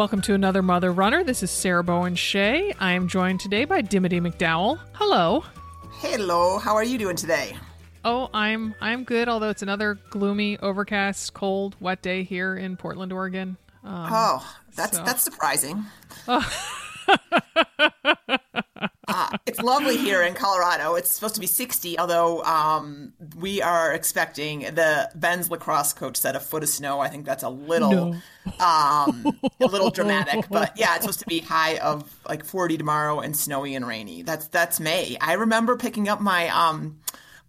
Welcome to another Mother Runner. This is Sarah Bowen Shea. I am joined today by Dimity McDowell. Hello. Hello, how are you doing today? Oh, I'm I'm good. Although it's another gloomy, overcast, cold, wet day here in Portland, Oregon. Um, oh, that's so. that's surprising. uh, it's lovely here in Colorado. It's supposed to be 60, although um, we are expecting the Ben's lacrosse coach said a foot of snow. I think that's a little, no. um, a little dramatic, but yeah, it's supposed to be high of like 40 tomorrow and snowy and rainy. That's that's May. I remember picking up my um,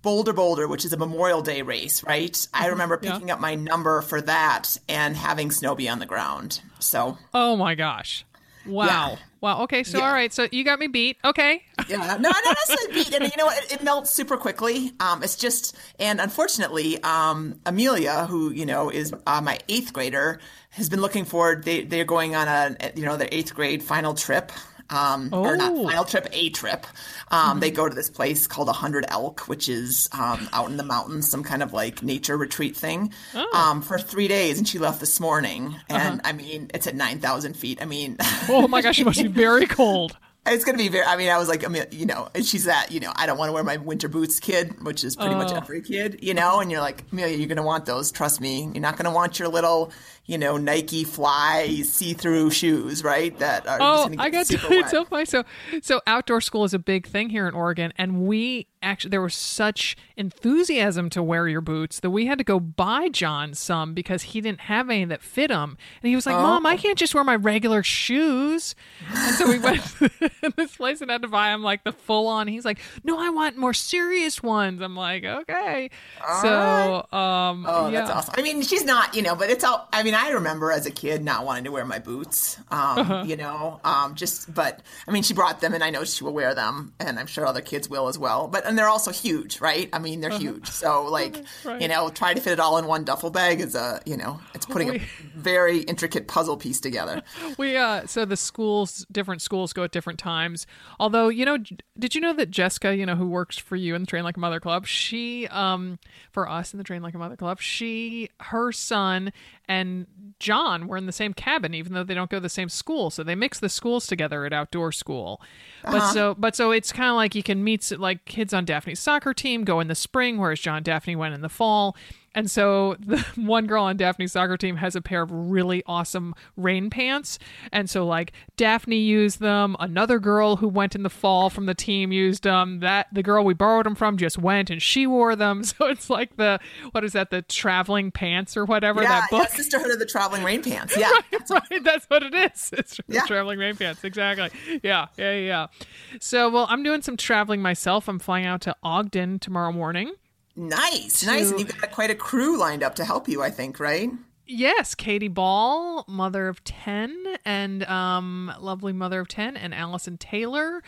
Bolder Boulder, which is a Memorial Day race, right? I mm-hmm. remember picking yeah. up my number for that and having snow be on the ground. So, oh my gosh, wow. Yeah. Wow. Okay. So, yeah. all right. So you got me beat. Okay. yeah. No, not necessarily beat. And you know what? It, it, melts super quickly. Um, it's just, and unfortunately, um, Amelia, who you know is uh, my eighth grader, has been looking forward. They they're going on a you know their eighth grade final trip um, oh. or not oh. final trip, a trip. Um, mm-hmm. They go to this place called a Hundred Elk, which is um, out in the mountains, some kind of like nature retreat thing, oh. um, for three days. And she left this morning, and uh-huh. I mean, it's at nine thousand feet. I mean, oh my gosh, it must be very cold. It's gonna be very. I mean, I was like, I mean, you know, and she's that, you know, I don't want to wear my winter boots, kid, which is pretty much every kid, you know. And you're like, Amelia, you're gonna want those. Trust me, you're not gonna want your little, you know, Nike Fly see-through shoes, right? That are oh, I got to. It's so funny. So, so outdoor school is a big thing here in Oregon, and we actually there was such enthusiasm to wear your boots that we had to go buy John some because he didn't have any that fit him, and he was like, oh. "Mom, I can't just wear my regular shoes." And so we went to this place and had to buy him like the full on. He's like, "No, I want more serious ones." I'm like, "Okay." All so, right. um, oh, yeah. that's awesome. I mean, she's not, you know, but it's all. I mean, I remember as a kid not wanting to wear my boots. Um, uh-huh. you know, um, just but I mean, she brought them, and I know she will wear them, and I'm sure other kids will as well. But and they're also huge, right? I mean, they're uh-huh. huge. So like, right. you know, try to fit it all in one duffel bag is a, you know, it's putting we, a very intricate puzzle piece together. We uh, so the schools, different schools go at different times. Although, you know, did you know that Jessica, you know, who works for you in the Train Like a Mother Club, she, um, for us in the Train Like a Mother Club, she, her son and John were in the same cabin, even though they don't go to the same school. So they mix the schools together at outdoor school. Uh-huh. But so, but so it's kind of like you can meet like kids on Daphne's soccer team go in the spring, whereas John Daphne went in the fall. And so the one girl on Daphne's soccer team has a pair of really awesome rain pants. And so like Daphne used them. Another girl who went in the fall from the team used them. That the girl we borrowed them from just went and she wore them. So it's like the what is that? The traveling pants or whatever yeah, that book. Yeah, Sisterhood of the Traveling Rain Pants. Yeah, right, that's right. That's what it is. It's yeah. traveling rain pants. Exactly. Yeah, yeah, yeah. So well, I'm doing some traveling myself. I'm flying out to Ogden tomorrow morning. Nice, to, nice. And you've got quite a crew lined up to help you, I think, right? Yes, Katie Ball, mother of 10, and um, lovely mother of 10, and Allison Taylor.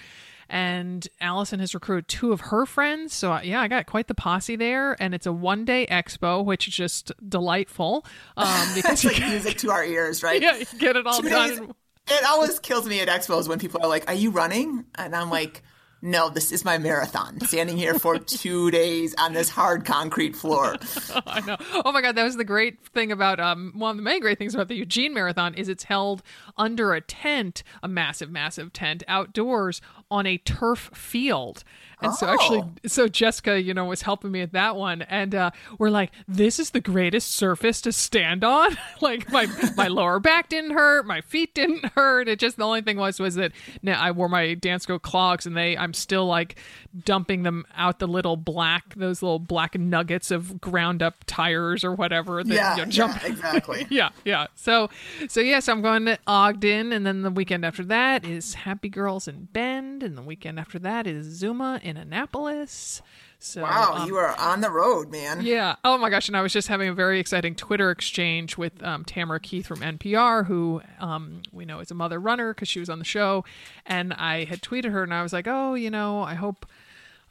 And Allison has recruited two of her friends. So, yeah, I got quite the posse there. And it's a one day expo, which is just delightful. Um, because like music to our ears, right? Yeah, you get it all done. It always kills me at expos when people are like, Are you running? And I'm like, no, this is my marathon. Standing here for two days on this hard concrete floor. I know. Oh my god, that was the great thing about um one of the many great things about the Eugene Marathon is it's held under a tent, a massive, massive tent outdoors on a turf field. And oh. so actually, oh. so Jessica, you know, was helping me at that one, and uh, we're like, "This is the greatest surface to stand on." like my my lower back didn't hurt, my feet didn't hurt. It just the only thing was was that now I wore my Dansko clogs, and they I'm still like dumping them out the little black those little black nuggets of ground up tires or whatever. That, yeah, you know, jump. yeah, exactly. yeah, yeah. So so yes, yeah, so I'm going to Ogden, and then the weekend after that is Happy Girls in Bend, and the weekend after that is ZOOMA in in Annapolis. So, wow, um, you are on the road, man. yeah. Oh my gosh. And I was just having a very exciting Twitter exchange with um, Tamara Keith from NPR, who um, we know is a mother runner because she was on the show. And I had tweeted her and I was like, oh, you know, I hope.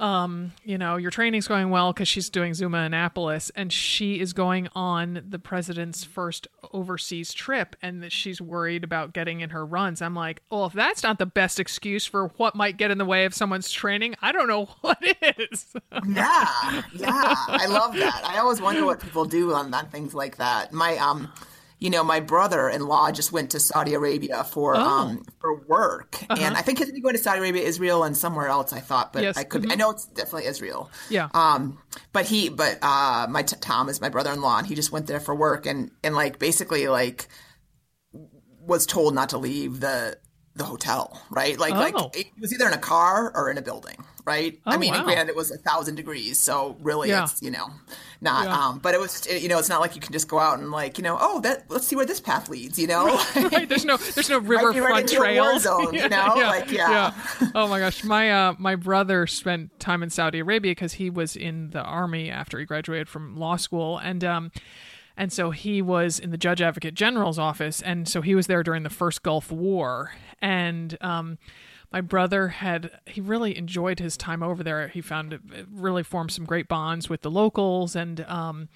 Um, you know, your training's going well because she's doing ZOOMA Annapolis, and she is going on the president's first overseas trip, and that she's worried about getting in her runs. I'm like, oh, if that's not the best excuse for what might get in the way of someone's training, I don't know what is. Yeah, yeah, I love that. I always wonder what people do on, on things like that. My um, you know, my brother-in-law just went to Saudi Arabia for Oh. um for work, and I think he's going to Saudi Arabia, Israel, and somewhere else. I thought, but Yes, I could. I know it's definitely Israel. Yeah. Um, but he, but uh, my t- Tom is my brother-in-law, and he just went there for work, and and like basically like was told not to leave the the hotel, right? Like Oh. like it was either in a car or in a building, right? I Oh, mean, wow. granted, it was a thousand degrees, so really, Yeah. it's you know, not. Yeah. Um, but it was, you know, it's not like you can just go out and like, you know, oh, that let's see where this path leads, you know. right there's no there's no right riverfront a trails zone, you know? Like, yeah. oh my gosh my uh my brother spent time in saudi arabia because he was in the army after he graduated from law school and um and so he was in the judge advocate general's office and so he was there during the first gulf war and um my brother had he really enjoyed his time over there. He found really formed some great bonds with the locals and um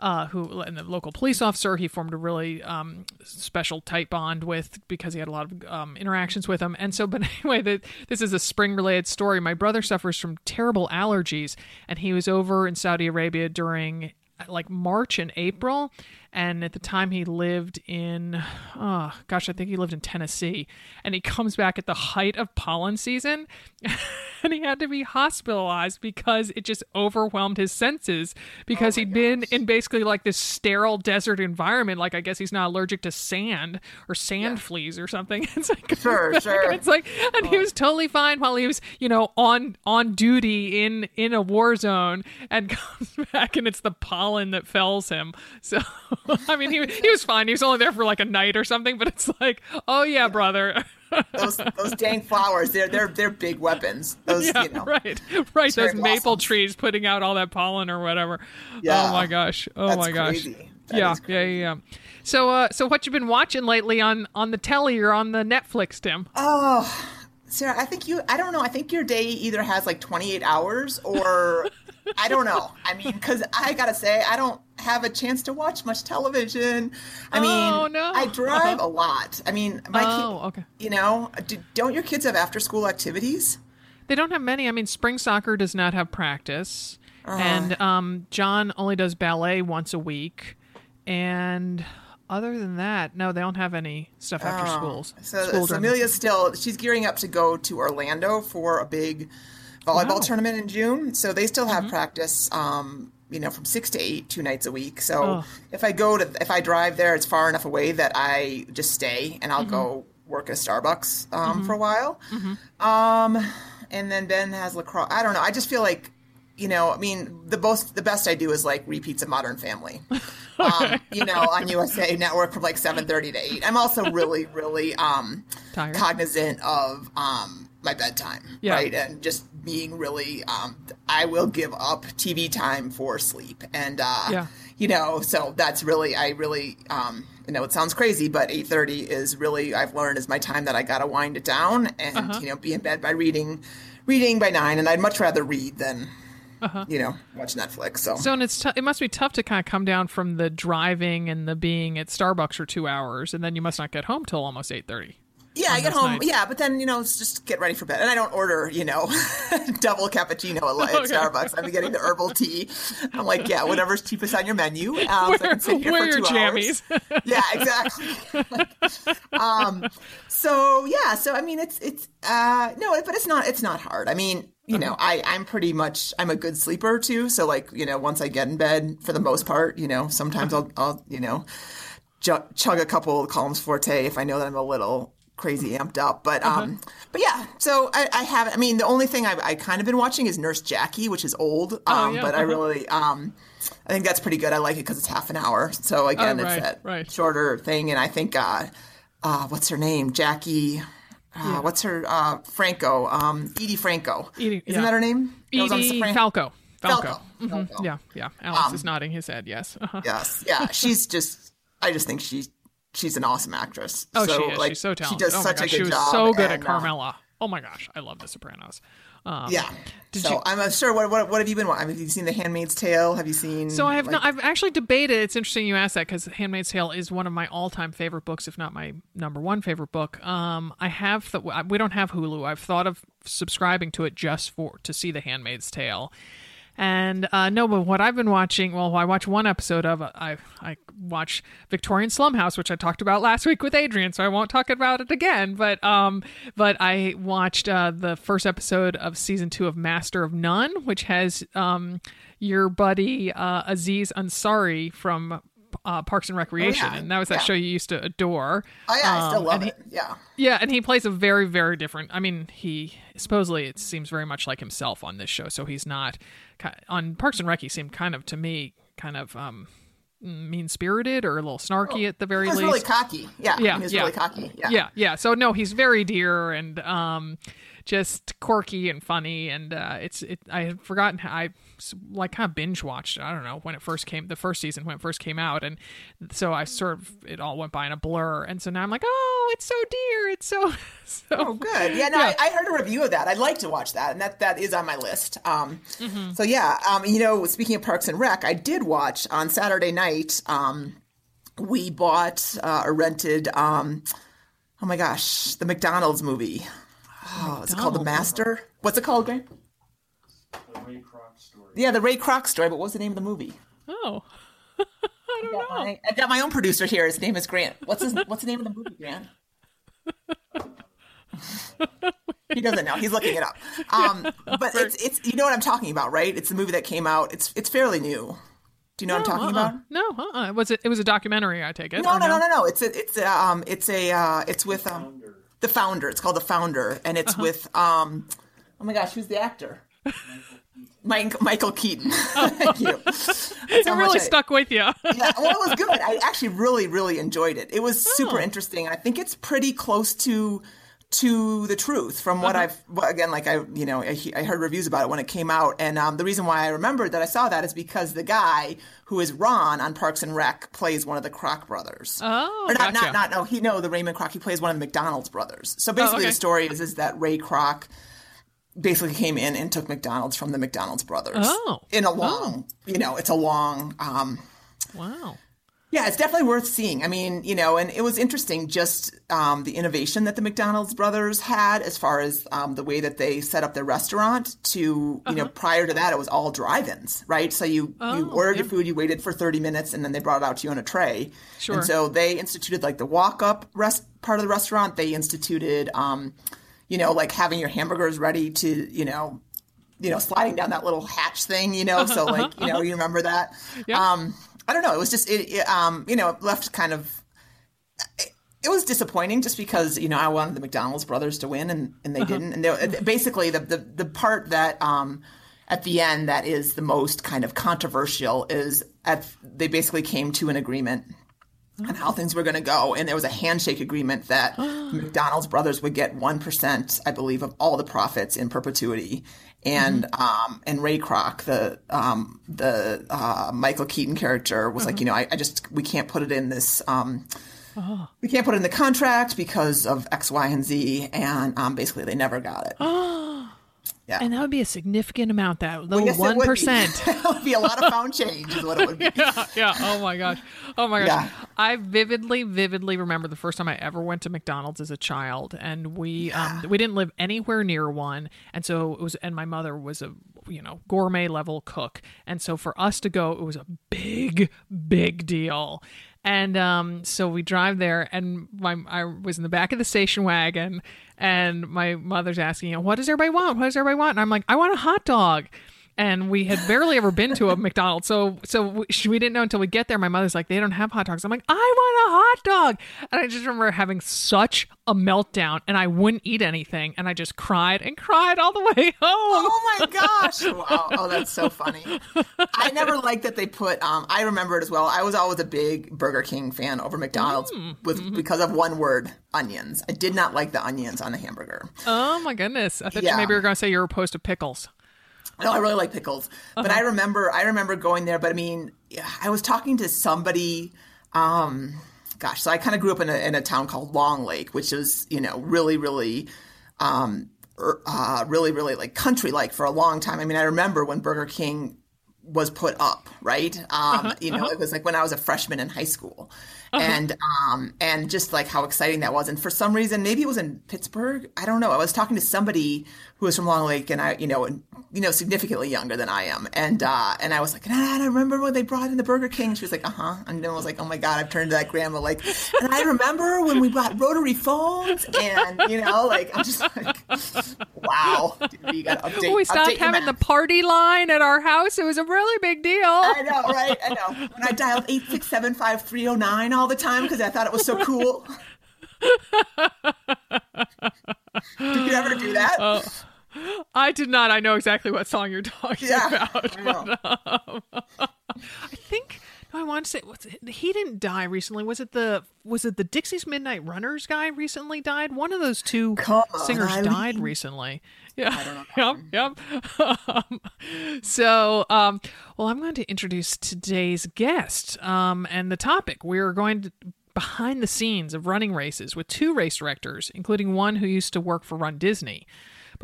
uh, who and the local police officer. He formed a really um, special tight bond with because he had a lot of um, interactions with him. And so but anyway the, this is a spring related story. My brother suffers from terrible allergies and he was over in saudi arabia during like March and April. And at the time, he lived in, oh gosh, I think he lived in Tennessee. And he comes back at the height of pollen season, and he had to be hospitalized because it just overwhelmed his senses because oh he'd been in basically like this sterile desert environment. Like I guess he's not allergic to sand or sand fleas or something. It's like Sure, sure. It's like, and he was totally fine while he was, you know, on on duty in in a war zone, and comes back and it's the pollen that fells him. So, I mean, he he was fine. He was only there for like a night or something, but it's like, oh yeah, brother. those those dang flowers, they're they're they're big weapons. Those, yeah, you know, right, right. Those maple trees putting out all that pollen or whatever. Yeah. Oh my gosh. Oh my gosh. crazy. Yeah, yeah, yeah, yeah. So, uh, so what you've been watching lately on on the telly or on the Netflix, Tim? Oh, Sarah, I think you, I don't know. I think your day either has like 28 hours or I don't know. I mean, because I got to say, I don't have a chance to watch much television. I mean, Oh, no. I drive a lot. I mean, my Oh, kid, okay. you know, do, don't your kids have after school activities? They don't have many. I mean, spring soccer does not have practice, Uh-huh. and um, John only does ballet once a week, and other than that, no, they don't have any stuff after schools. Oh, So, School so Amelia's still, she's gearing up to go to Orlando for a big volleyball Wow. tournament in June. So they still have Mm-hmm. practice, um, you know, from six to eight, two nights a week. So Oh. if I go to, if I drive there, it's far enough away that I just stay and I'll go Mm-hmm. work at a Starbucks um, for a while. Um, and then Ben has lacrosse. I don't know. I just feel like, you know, I mean, the most, the best I do is like repeats of Modern Family. um, you know, on USA Network from like seven thirty to eight. I'm also really, really um, Tired? cognizant of um, my bedtime, Yeah. right, and just being really. Um, I will give up TV time for sleep, and uh, Yeah. you know, so that's really, I really, um, you know, it sounds crazy, but eight thirty is really I've learned is my time that I got to wind it down and Uh-huh. you know be in bed by reading, reading by nine, and I'd much rather read than. Uh-huh. You know, watch Netflix. So, So and it's t- it must be tough to kind of come down from the driving and the being at Starbucks for two hours, and then you must not get home till almost eight thirty. Yeah, I get home. nights. Yeah, but then you know, it's just get ready for bed, and I don't order you know double cappuccino at, Okay. Starbucks. I'm getting the herbal tea. I'm like, yeah, whatever's cheapest on your menu. Um, so I can sit here Where for your two jammies? hours. Yeah, exactly. um, so yeah, so I mean, it's it's uh, no, but it's not it's not hard. I mean, you know, I I'm pretty much I'm a good sleeper too. So like you know, once I get in bed, for the most part, you know, sometimes I'll I'll you know ju- chug a couple of Calms Forte if I know that I'm a little crazy amped up. But um, but yeah. So I, I have. I mean, the only thing I've I kind of been watching is Nurse Jackie, which is old. Um, Oh, yeah, but I uh-huh. really um, I think that's pretty good. I like it because it's half an hour. So again, Oh, right, it's that right. shorter thing, and I think uh, uh, what's her name, Jackie. Uh, What's her uh, Franco? Um, Edie Franco. Edie- Isn't yeah. that her name? That was on Edie Falco. Falco. Falco. Mhm. Falco. Yeah, yeah. Alex is nodding his head. Yes. Uh-huh. Yes, yeah. She's just. I just think she's she's an awesome actress. Oh, so, she is. like, She's so talented. She does oh my such gosh, a good she was job. so good at and, uh, Carmela. oh my gosh, I love The Sopranos. Um, yeah. So you- I'm uh, sure. What, what what have you been? wa- Have you seen The Handmaid's Tale? Have you seen? So I have like, not. I've actually debated. It's interesting you asked that because *Handmaid's Tale* is one of my all-time favorite books, if not my number one favorite book. Um, I have. Th- we don't have Hulu. I've thought of subscribing to it just for to see *The Handmaid's Tale*. And uh, no, but what I've been watching, well, I watched one episode of I I watch Victorian Slum House, which I talked about last week with Adrian, so I won't talk about it again. But um, but I watched uh, the first episode of season two of Master of None, which has um your buddy uh, Aziz Ansari from uh, Parks and Recreation, yeah. and that was that Yeah. show you used to adore. Oh yeah, I still Um, love he- it. yeah. yeah, and he plays a very, very different. I mean, he supposedly it seems very much like himself on this show. So he's not on Parks and Rec. He seemed kind of to me, kind of um, mean spirited or a little snarky at the very least. really cocky. Yeah. Yeah, yeah. really cocky. Yeah. yeah, yeah. So no, he's very dear and um, just quirky and funny. And uh, it's it. I had forgotten how I like kind of binge watched. it, I don't know when it first came, the first season when it first came out, and so I sort of it all went by in a blur. And so now I'm like, oh, it's so dear. It's so so. Oh, good. Yeah, no, Yeah. I, I heard a review of that. I'd like to watch that, and that that is on my list. Um, Mm-hmm. so yeah, um, you know, speaking of Parks and Rec, I did watch on Saturday night. Um, we bought uh, or rented. Um, oh my gosh, the McDonald's movie. Oh, it's called The Master. What's it called, Grant? The Ray Kroc story. Yeah, the Ray Kroc story. But what's the name of the movie? Oh. I got, my, I got my own producer here. His name is Grant. What's his What's the name of the movie, Grant? he doesn't know. He's looking it up. Um, but it's it's you know what I'm talking about, right? It's the movie that came out. It's it's fairly new. Do you know what I'm talking uh-uh. about? No, uh-uh. Was it? It was a documentary. I take it. No, no, no, no, no. It's a it's a um it's a uh it's with um the founder. It's called the founder, and it's with um oh my gosh, who's the actor? Mike, Michael Keaton. Thank you. It really I- stuck with you. yeah, well, it was good. I actually really, really enjoyed it. It was super Oh. interesting. I think it's pretty close to to the truth from what Uh-huh. I've again, like I, you know, I, I heard reviews about it when it came out, and um, the reason why I remembered that I saw that is because the guy who is Ron on Parks and Rec plays one of the Kroc brothers. Oh, or not, gotcha. not, not. No, he no, the Raymond Kroc. He plays one of the McDonald's brothers. So basically, okay. the story is is that Ray Kroc basically came in and took McDonald's from the McDonald's brothers. Oh. in a long, you know, it's a long. um Wow. Yeah, it's definitely worth seeing. I mean, you know, and it was interesting just um, the innovation that the McDonald's brothers had as far as um, the way that they set up their restaurant. To you know, prior to that, it was all drive-ins, right? So you you Oh, ordered your food, you waited for thirty minutes, and then they brought it out to you on a tray. Sure. And so they instituted like the walk-up rest part of the restaurant. They instituted, um, you know, like having your hamburgers ready to, you know. You know, sliding down that little hatch thing, you know, so like, you know, you remember that. Yeah. Um, I don't know. It was just it, it um you know it left kind of it, it was disappointing just because you know I wanted the McDonald's brothers to win and and they Uh-huh. didn't and they, basically the, the the part that um at the end that is the most kind of controversial is at they basically came to an agreement on how things were going to go and there was a handshake agreement that McDonald's brothers would get 1% I believe of all the profits in perpetuity and um and Ray Kroc the um the uh Michael Keaton character was like you know I, I just we can't put it in this um we can't put it in the contract because of X Y and Z. And um basically they never got it And that would be a significant amount. That Well, little it one would be. percent. would be a lot of pound change is what it would be yeah, yeah. Oh my gosh. Oh my gosh. Yeah. I vividly, vividly remember the first time I ever went to McDonald's as a child, and we um, we didn't live anywhere near one, and so it was. And my mother was a you know gourmet level cook, and so for us to go, it was a big, big deal. And um, so we drive there, and my I was in the back of the station wagon, and my mother's asking, you know, what does everybody want? What does everybody want? And I'm like, I want a hot dog and we had barely ever been to a McDonald's, so so we, we didn't know until we get there. My mother's like, they don't have hot dogs. I'm like, I want a hot dog, and I just remember having such a meltdown, and I wouldn't eat anything, and I just cried and cried all the way home. Oh my gosh! Wow. Oh, that's so funny. I never liked that they put. Um, I remember it as well. I was always a big Burger King fan over McDonald's with because of one word: onions. I did not like the onions on the hamburger. Oh my goodness! I thought Yeah. you maybe you were going to say you were opposed to pickles. No, I really like pickles. But I remember I remember going there, but I mean, I was talking to somebody um gosh, so I kind of grew up in a in a town called Long Lake, which is, you know, really really um er, uh really really like country like for a long time. I mean, I remember when Burger King was put up, right? Um, you know, it was like when I was a freshman in high school. And um and just like how exciting that was. And for some reason, maybe it was in Pittsburgh. I don't know. I was talking to somebody who was from Long Lake and I, you know, and you know, significantly younger than I am. And uh and I was like, ah, I remember when they brought in the Burger King. She was like, uh-huh. And then I was like, oh my God, I've turned to that grandma like and I remember when we bought rotary phones and you know, like I'm just like wow. You gotta update. we stopped update having the party line at our house. It was a really big deal. I know, right? I know. When I dialed eight six seven five three zero nine all the time because I thought it was so cool. Did you ever do that? I did not. I know exactly what song you're talking Yeah, about. I. But, um, I think I want to say what's it, he didn't die recently. Was it the was it the Dexys Midnight Runners guy recently died? One of those two singers died recently. Yeah. I don't know. Yep. Yep. um, so, um, well, I'm going to introduce today's guest um, and the topic. We're going to behind the scenes of running races with two race directors, including one who used to work for Run Disney.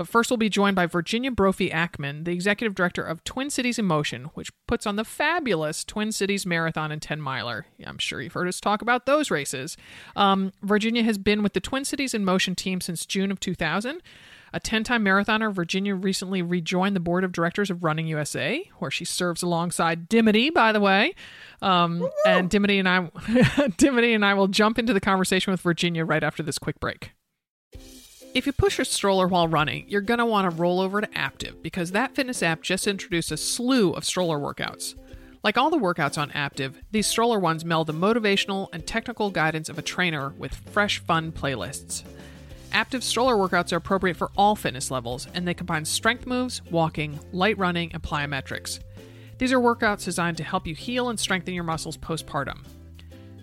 But first, we'll be joined by Virginia Brophy Achman, the executive director of Twin Cities in Motion, which puts on the fabulous Twin Cities Marathon and 10 miler. I'm sure you've heard us talk about those races. Um, Virginia has been with the Twin Cities in Motion team since June of 2000. A 10 time marathoner, Virginia recently rejoined the board of directors of Running USA, where she serves alongside Dimity, by the way. Um, and Dimity and I, Dimity and I will jump into the conversation with Virginia right after this quick break. If you push your stroller while running, you're going to want to roll over to Aaptiv because that fitness app just introduced a slew of stroller workouts. Like all the workouts on Aaptiv, these stroller ones meld the motivational and technical guidance of a trainer with fresh, fun playlists. Aaptiv stroller workouts are appropriate for all fitness levels, and they combine strength moves, walking, light running, and plyometrics. These are workouts designed to help you heal and strengthen your muscles postpartum.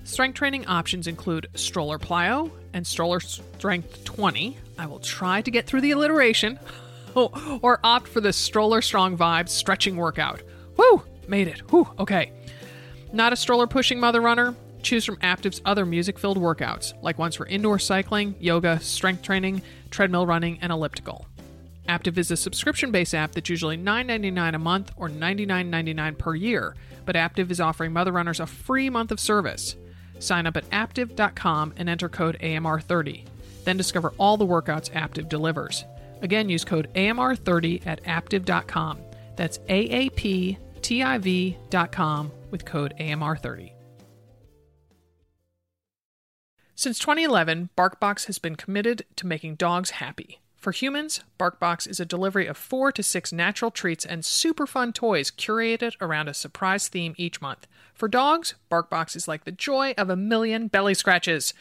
Strength training options include Stroller Plyo and Stroller Strength 20. I will try to get through the alliteration. or opt for the Stroller Strong Vibes stretching workout. Woo! Made it. Whew, okay. Not a stroller pushing mother runner? Choose from Aaptiv's other music filled workouts, like ones for indoor cycling, yoga, strength training, treadmill running, and elliptical. Aaptiv is a subscription based app that's usually $9.99 a month or $99.99 per year, but Aaptiv is offering mother runners a free month of service. Sign up at aaptiv.com and enter code AMR30. Then discover all the workouts Aaptiv delivers. Again, use code AMR30 at aaptiv.com. That's AAPTIV.com with code AMR30. Since 2011, BarkBox has been committed to making dogs happy. For humans, BarkBox is a delivery of four to six natural treats and super fun toys curated around a surprise theme each month. For dogs, BarkBox is like the joy of a million belly scratches.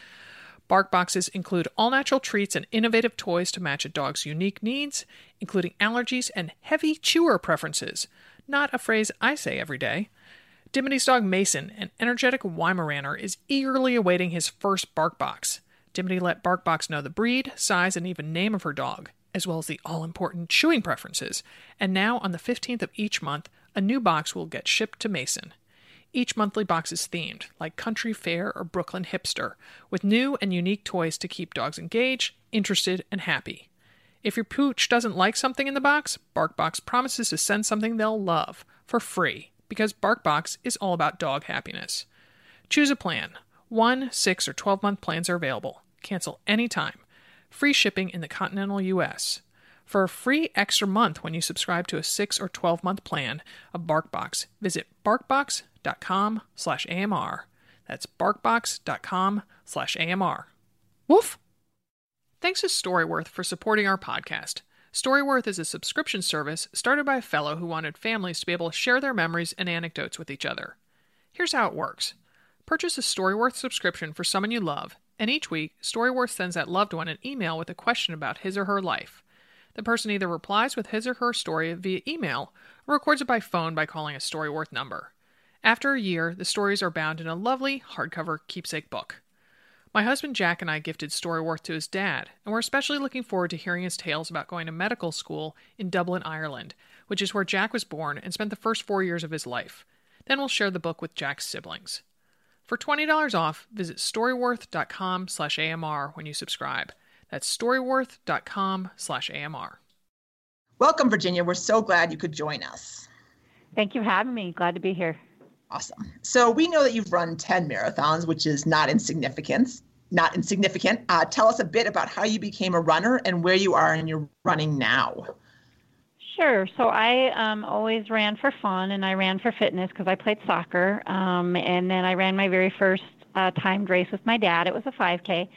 Bark boxes include all natural treats and innovative toys to match a dog's unique needs, including allergies and heavy chewer preferences. Not a phrase I say every day. Dimity's dog Mason, an energetic Weimaraner, is eagerly awaiting his first bark box. Dimity let Barkbox know the breed, size, and even name of her dog, as well as the all important chewing preferences. And now, on the 15th of each month, a new box will get shipped to Mason. Each monthly box is themed, like Country Fair or Brooklyn Hipster, with new and unique toys to keep dogs engaged, interested, and happy. If your pooch doesn't like something in the box, BarkBox promises to send something they'll love for free because BarkBox is all about dog happiness. Choose a plan. One, six, or 12 month plans are available. Cancel anytime. Free shipping in the continental U.S. For a free extra month when you subscribe to a 6 or 12 month plan of BarkBox, visit barkbox.com slash AMR. That's barkbox.com slash AMR. Woof! Thanks to Storyworth for supporting our podcast. Storyworth is a subscription service started by a fellow who wanted families to be able to share their memories and anecdotes with each other. Here's how it works purchase a Storyworth subscription for someone you love, and each week, Storyworth sends that loved one an email with a question about his or her life. The person either replies with his or her story via email or records it by phone by calling a Storyworth number. After a year, the stories are bound in a lovely hardcover keepsake book. My husband Jack and I gifted Storyworth to his dad, and we're especially looking forward to hearing his tales about going to medical school in Dublin, Ireland, which is where Jack was born and spent the first four years of his life. Then we'll share the book with Jack's siblings. For $20 off, visit storyworth.com slash AMR when you subscribe. That's storyworth.com slash AMR. Welcome, Virginia. We're so glad you could join us. Thank you for having me. Glad to be here. Awesome. So we know that you've run 10 marathons, which is not insignificant. Not insignificant. Uh, tell us a bit about how you became a runner and where you are in your running now. Sure. So I um, always ran for fun and I ran for fitness because I played soccer. Um, and then I ran my very first uh, timed race with my dad. It was a 5K.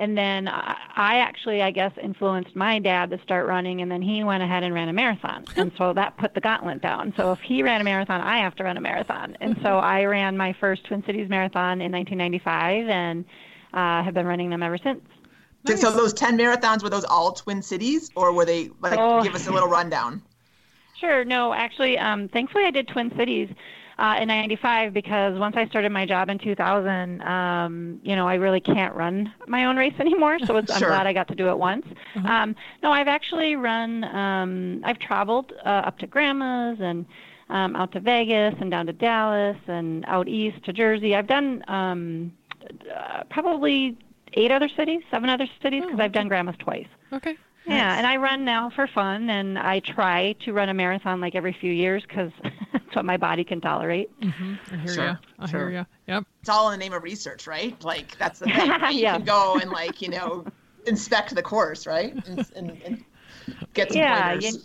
And then I actually, I guess, influenced my dad to start running, and then he went ahead and ran a marathon. And so that put the gauntlet down. So if he ran a marathon, I have to run a marathon. And so I ran my first Twin Cities Marathon in 1995 and uh, have been running them ever since. Nice. So those 10 marathons, were those all Twin Cities, or were they, like, oh. give us a little rundown? Sure. No, actually, um, thankfully I did Twin Cities uh, in 95 because once I started my job in 2000, um, you know, I really can't run my own race anymore. So sure. I'm glad I got to do it once. Mm-hmm. Um, no, I've actually run, um, I've traveled uh, up to grandma's and um, out to Vegas and down to Dallas and out east to Jersey. I've done um, uh, probably eight other cities, seven other cities because oh, okay. I've done grandma's twice. Okay. Yeah, and I run now for fun, and I try to run a marathon like every few years because that's what my body can tolerate. Mm-hmm. I hear sure. you. I sure. hear you. Yep. It's all in the name of research, right? Like that's the thing. Right? You can go and like you know inspect the course, right? And, and, and get some yeah, pointers. You,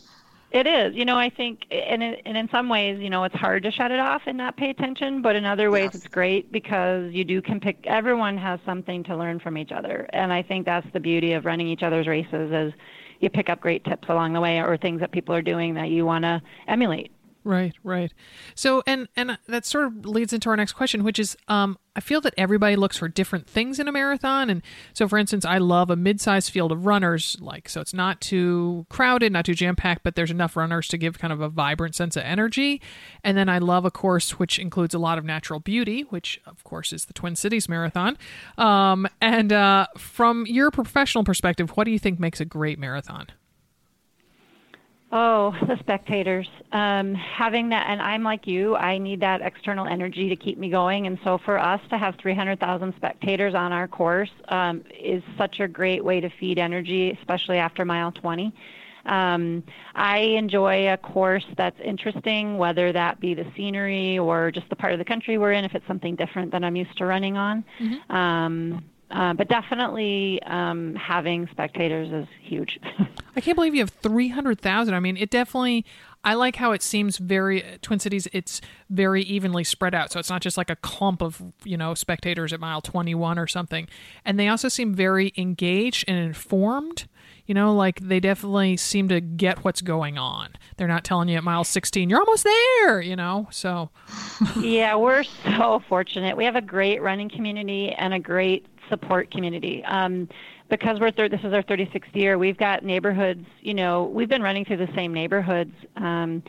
it is. You know, I think, and and in some ways, you know, it's hard to shut it off and not pay attention. But in other ways, yes. it's great because you do can pick. Everyone has something to learn from each other, and I think that's the beauty of running each other's races is you pick up great tips along the way or things that people are doing that you want to emulate. Right, right. So, and and that sort of leads into our next question, which is, um, I feel that everybody looks for different things in a marathon, and so, for instance, I love a mid-sized field of runners, like so it's not too crowded, not too jam-packed, but there's enough runners to give kind of a vibrant sense of energy. And then I love a course which includes a lot of natural beauty, which of course is the Twin Cities Marathon. Um, and uh, from your professional perspective, what do you think makes a great marathon? Oh, the spectators. Um, having that, and I'm like you, I need that external energy to keep me going. And so for us to have 300,000 spectators on our course um, is such a great way to feed energy, especially after mile 20. Um, I enjoy a course that's interesting, whether that be the scenery or just the part of the country we're in, if it's something different than I'm used to running on. Mm-hmm. Um, uh, but definitely um, having spectators is huge. I can't believe you have 300,000. I mean, it definitely, I like how it seems very, Twin Cities, it's very evenly spread out. So it's not just like a clump of, you know, spectators at mile 21 or something. And they also seem very engaged and informed. You know, like they definitely seem to get what's going on. They're not telling you at mile 16, you're almost there, you know? So. yeah, we're so fortunate. We have a great running community and a great support community. Um, because we're thir- this is our 36th year, we've got neighborhoods. You know, we've been running through the same neighborhoods. Um,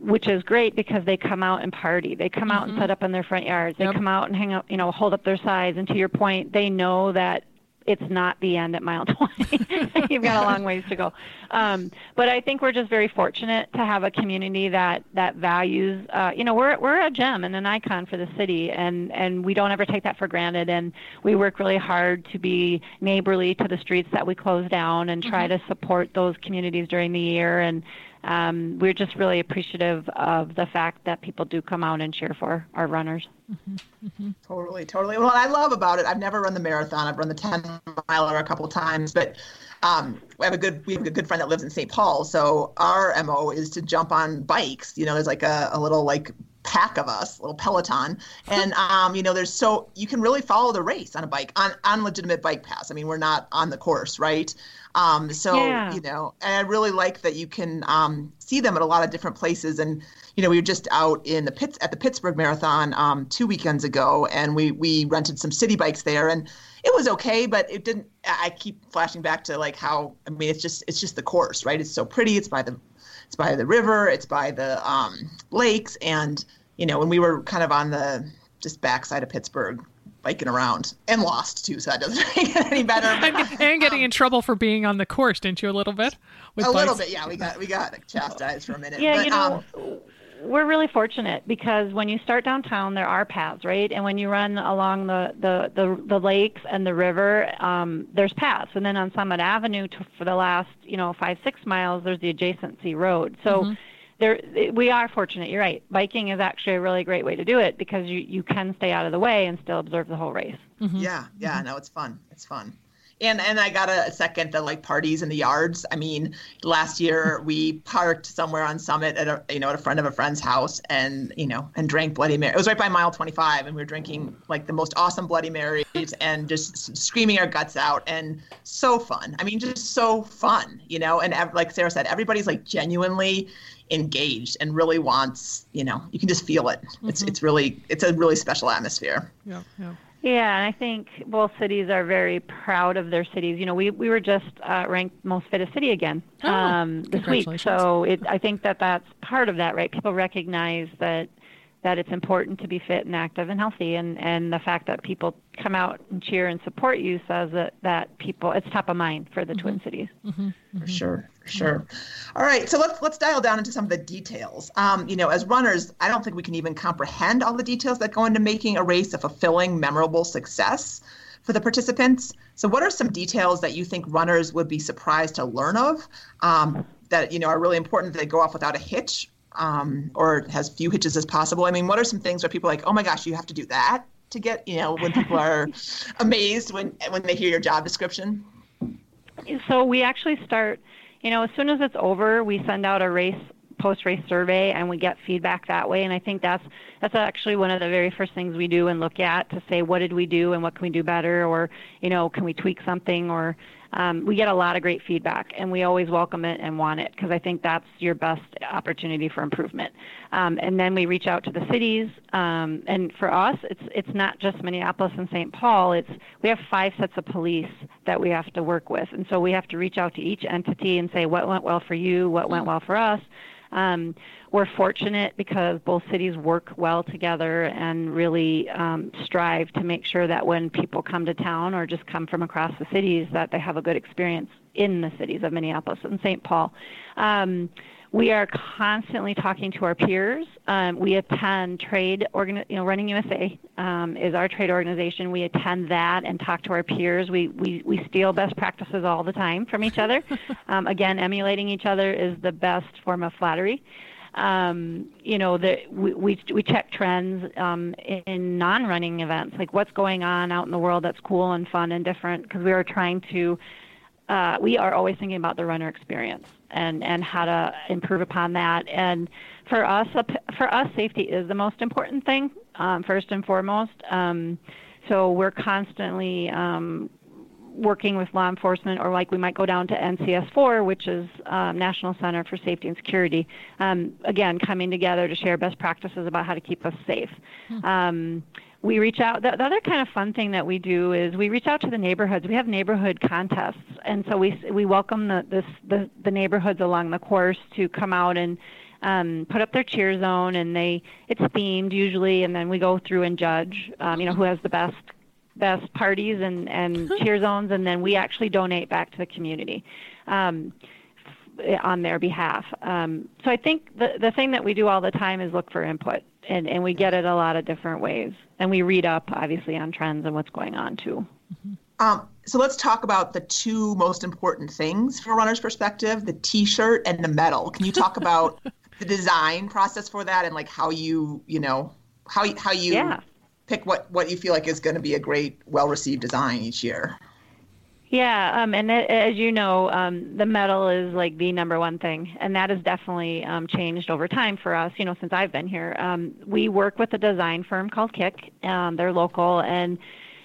which is great because they come out and party. They come mm-hmm. out and set mm-hmm. up in their front yards. They yep. come out and hang out, you know, hold up their sides. And to your point, they know that it's not the end at mile 20. You've got a long ways to go. Um, but I think we're just very fortunate to have a community that that values. Uh, you know, we're we're a gem and an icon for the city, and and we don't ever take that for granted. And we work really hard to be neighborly to the streets that we close down and try mm-hmm. to support those communities during the year. And um, we're just really appreciative of the fact that people do come out and cheer for our runners. Mm-hmm, mm-hmm. Totally, totally. Well, I love about it. I've never run the marathon. I've run the 10 miler a couple times, but um, we have a good we have a good friend that lives in St. Paul. So our mo is to jump on bikes. You know, there's like a, a little like pack of us, little peloton, and um, you know, there's so you can really follow the race on a bike on on legitimate bike paths. I mean, we're not on the course, right? Um, so yeah. you know, and I really like that you can um, see them at a lot of different places. And you know, we were just out in the pits at the Pittsburgh Marathon um, two weekends ago, and we we rented some city bikes there, and it was okay, but it didn't. I keep flashing back to like how I mean, it's just it's just the course, right? It's so pretty. It's by the it's by the river. It's by the um, lakes, and you know, when we were kind of on the just backside of Pittsburgh, biking around and lost too, so that doesn't make it any better. and, and getting in trouble for being on the course, didn't you? A little bit. a little bit, yeah. We got we got chastised for a minute. Yeah, but, you know, um, we're really fortunate because when you start downtown, there are paths, right? And when you run along the the the, the lakes and the river, um, there's paths. And then on Summit Avenue, to, for the last you know five six miles, there's the adjacency road. So. Mm-hmm. There, we are fortunate. You're right. Biking is actually a really great way to do it because you, you can stay out of the way and still observe the whole race. Mm-hmm. Yeah, yeah, no, it's fun. It's fun. And and I got a second the like parties in the yards. I mean, last year we parked somewhere on Summit at a you know at a friend of a friend's house and you know and drank Bloody Mary. It was right by mile 25, and we were drinking like the most awesome Bloody Marys and just screaming our guts out and so fun. I mean, just so fun, you know. And ev- like Sarah said, everybody's like genuinely engaged and really wants you know you can just feel it. It's it's really it's a really special atmosphere. Yeah, yeah. Yeah, and I think both cities are very proud of their cities. You know, we we were just uh, ranked most fittest city again Oh, um, this week. congratulations. So it, I think that that's part of that, right? People recognize that that it's important to be fit and active and healthy, and and the fact that people come out and cheer and support you says that that people it's top of mind for the Twin Cities. for sure sure. All right so let's let's dial down into some of the details. Um, you know as runners i don't think we can even comprehend all the details that go into making a race a fulfilling memorable success for the participants. So what are some details that you think runners would be surprised to learn of um, that you know are really important that they go off without a hitch um, or has few hitches as possible? I mean what are some things where people are like oh my gosh you have to do that to get you know when people are amazed when when they hear your job description? So we actually start, you know, as soon as it's over, we send out a race post race survey and we get feedback that way. And I think that's that's actually one of the very first things we do and look at to say what did we do and what can we do better, or you know, can we tweak something, or um, we get a lot of great feedback and we always welcome it and want it because I think that's your best opportunity for improvement. Um, and then we reach out to the cities, um, and for us, it's it's not just Minneapolis and St. Paul. It's we have five sets of police that we have to work with, and so we have to reach out to each entity and say what went well for you, what went well for us. Um, we're fortunate because both cities work well together and really um, strive to make sure that when people come to town or just come from across the cities, that they have a good experience in the cities of Minneapolis and St. Paul. Um, we are constantly talking to our peers. Um, we attend trade, organi- you know, Running USA um, is our trade organization. We attend that and talk to our peers. We, we, we steal best practices all the time from each other. um, again, emulating each other is the best form of flattery. Um, you know, the, we, we, we check trends um, in non-running events, like what's going on out in the world that's cool and fun and different, because we are trying to uh, we are always thinking about the runner experience and, and how to improve upon that. And for us, for us, safety is the most important thing, um, first and foremost. Um, so we're constantly um, working with law enforcement, or like we might go down to NCS4, which is um, National Center for Safety and Security. Um, again, coming together to share best practices about how to keep us safe. Um, we reach out. The, the, other kind of fun thing that we do is we reach out to the neighborhoods. We have neighborhood contests, and so we we welcome the this, the, the neighborhoods along the course to come out and um, put up their cheer zone, and they it's themed usually, and then we go through and judge. Um, you know who has the best best parties and and cheer zones, and then we actually donate back to the community. Um, on their behalf. Um, so I think the, the thing that we do all the time is look for input, and, and we get it a lot of different ways. And we read up, obviously, on trends and what's going on, too. Um, so let's talk about the two most important things from a runner's perspective the t shirt and the medal. Can you talk about the design process for that and like how you, you know, how, how you Yeah. Pick what, what you feel like is going to be a great, well received design each year? Yeah, um, and a- as you know, um, the medal is like the number one thing, and that has definitely um, changed over time for us. You know, since I've been here, um, we work with a design firm called Kick. Um, they're local, and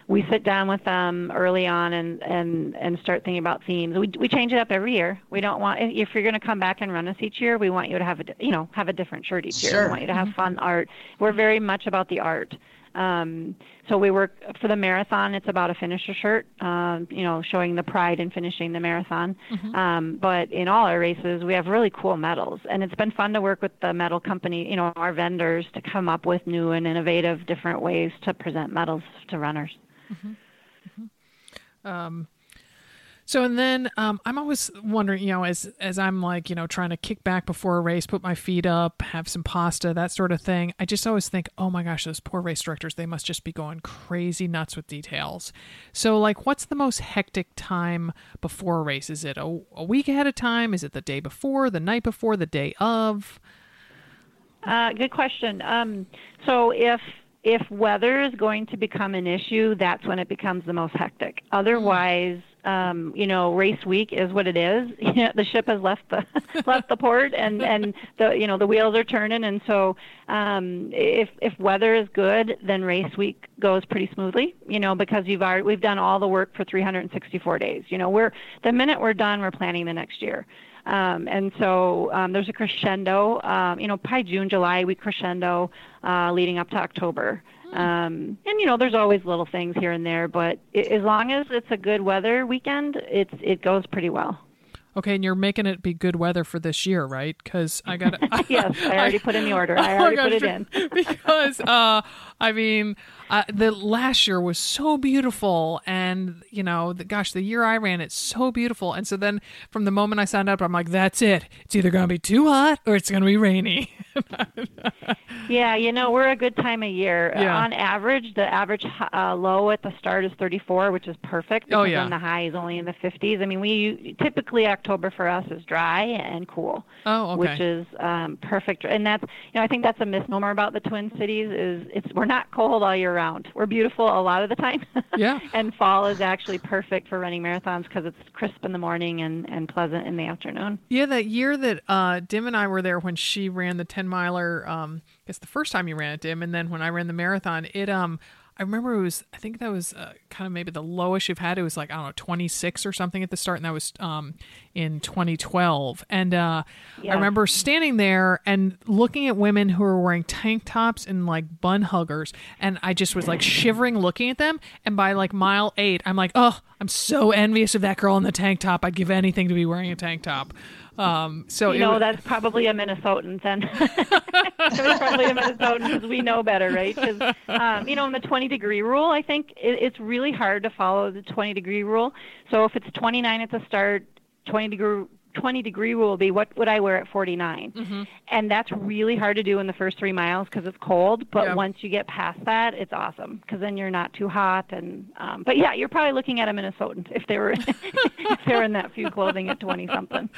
we sit down with them early on and and and start thinking about themes. We we change it up every year. We don't want if you're going to come back and run us each year, we want you to have a you know have a different shirt each year. Sure. We want you to have fun art. We're very much about the art. Um, so we work for the marathon. It's about a finisher shirt, um, you know, showing the pride in finishing the marathon. Mm-hmm. Um, but in all our races, we have really cool medals, and it's been fun to work with the medal company, you know, our vendors to come up with new and innovative, different ways to present medals to runners. Mm-hmm. Mm-hmm. So and then um, I'm always wondering, you know, as as I'm like, you know, trying to kick back before a race, put my feet up, have some pasta, that sort of thing. I just always think, oh my gosh, those poor race directors, they must just be going crazy nuts with details. So like, what's the most hectic time before a race? Is it a, a week ahead of time? Is it the day before, the night before, the day of? Uh, good question. Um, so if if weather is going to become an issue, that's when it becomes the most hectic. Otherwise, um, you know, race week is what it is. You know, the ship has left the left the port, and and the you know the wheels are turning, and so um, if if weather is good, then race week goes pretty smoothly. You know, because you've already we've done all the work for 364 days. You know, we're the minute we're done, we're planning the next year. Um, and so um, there's a crescendo. Um, you know, by June, July, we crescendo uh, leading up to October. Um, and you know, there's always little things here and there, but it, as long as it's a good weather weekend, it's it goes pretty well. Okay, and you're making it be good weather for this year, right? Because I got yes, I already I, put in the order. I oh already gosh, put it in. because uh, I mean, uh, the last year was so beautiful, and you know, the, gosh, the year I ran it's so beautiful, and so then from the moment I signed up, I'm like, that's it. It's either gonna be too hot or it's gonna be rainy. yeah, you know, we're a good time of year. Yeah. on average, the average uh, low at the start is 34, which is perfect. Oh, yeah. Then the high is only in the 50s. I mean, we typically October for us is dry and cool. Oh, okay. Which is um, perfect, and that's you know I think that's a misnomer about the Twin Cities is it's we're not cold all year round. We're beautiful a lot of the time. Yeah. and fall is actually perfect for running marathons because it's crisp in the morning and, and pleasant in the afternoon. Yeah, that year that uh, Dim and I were there when she ran the 10 miler, um, I guess the first time you ran it, Dim, and then when I ran the marathon, it um I remember it was I think that was uh, kind of maybe the lowest you've had. It was like I don't know 26 or something at the start, and that was um, in 2012. And uh, yeah. I remember standing there and looking at women who were wearing tank tops and like bun huggers, and I just was like shivering looking at them. And by like mile eight, I'm like, oh, I'm so envious of that girl in the tank top. I'd give anything to be wearing a tank top. Um, so you know was, that's probably a Minnesotan then. it's probably a Minnesotan because we know better, right? Because um, you know, in the 20 degree rule, I think it, it's really hard to follow the 20 degree rule. So if it's 29 at the start, 20 degree 20 degree rule will be what would I wear at 49? Mm-hmm. And that's really hard to do in the first three miles because it's cold. But once you get past that, it's awesome because then you're not too hot. And um, but yeah, you're probably looking at a Minnesotan if they were if they were in that few clothing at 20 something.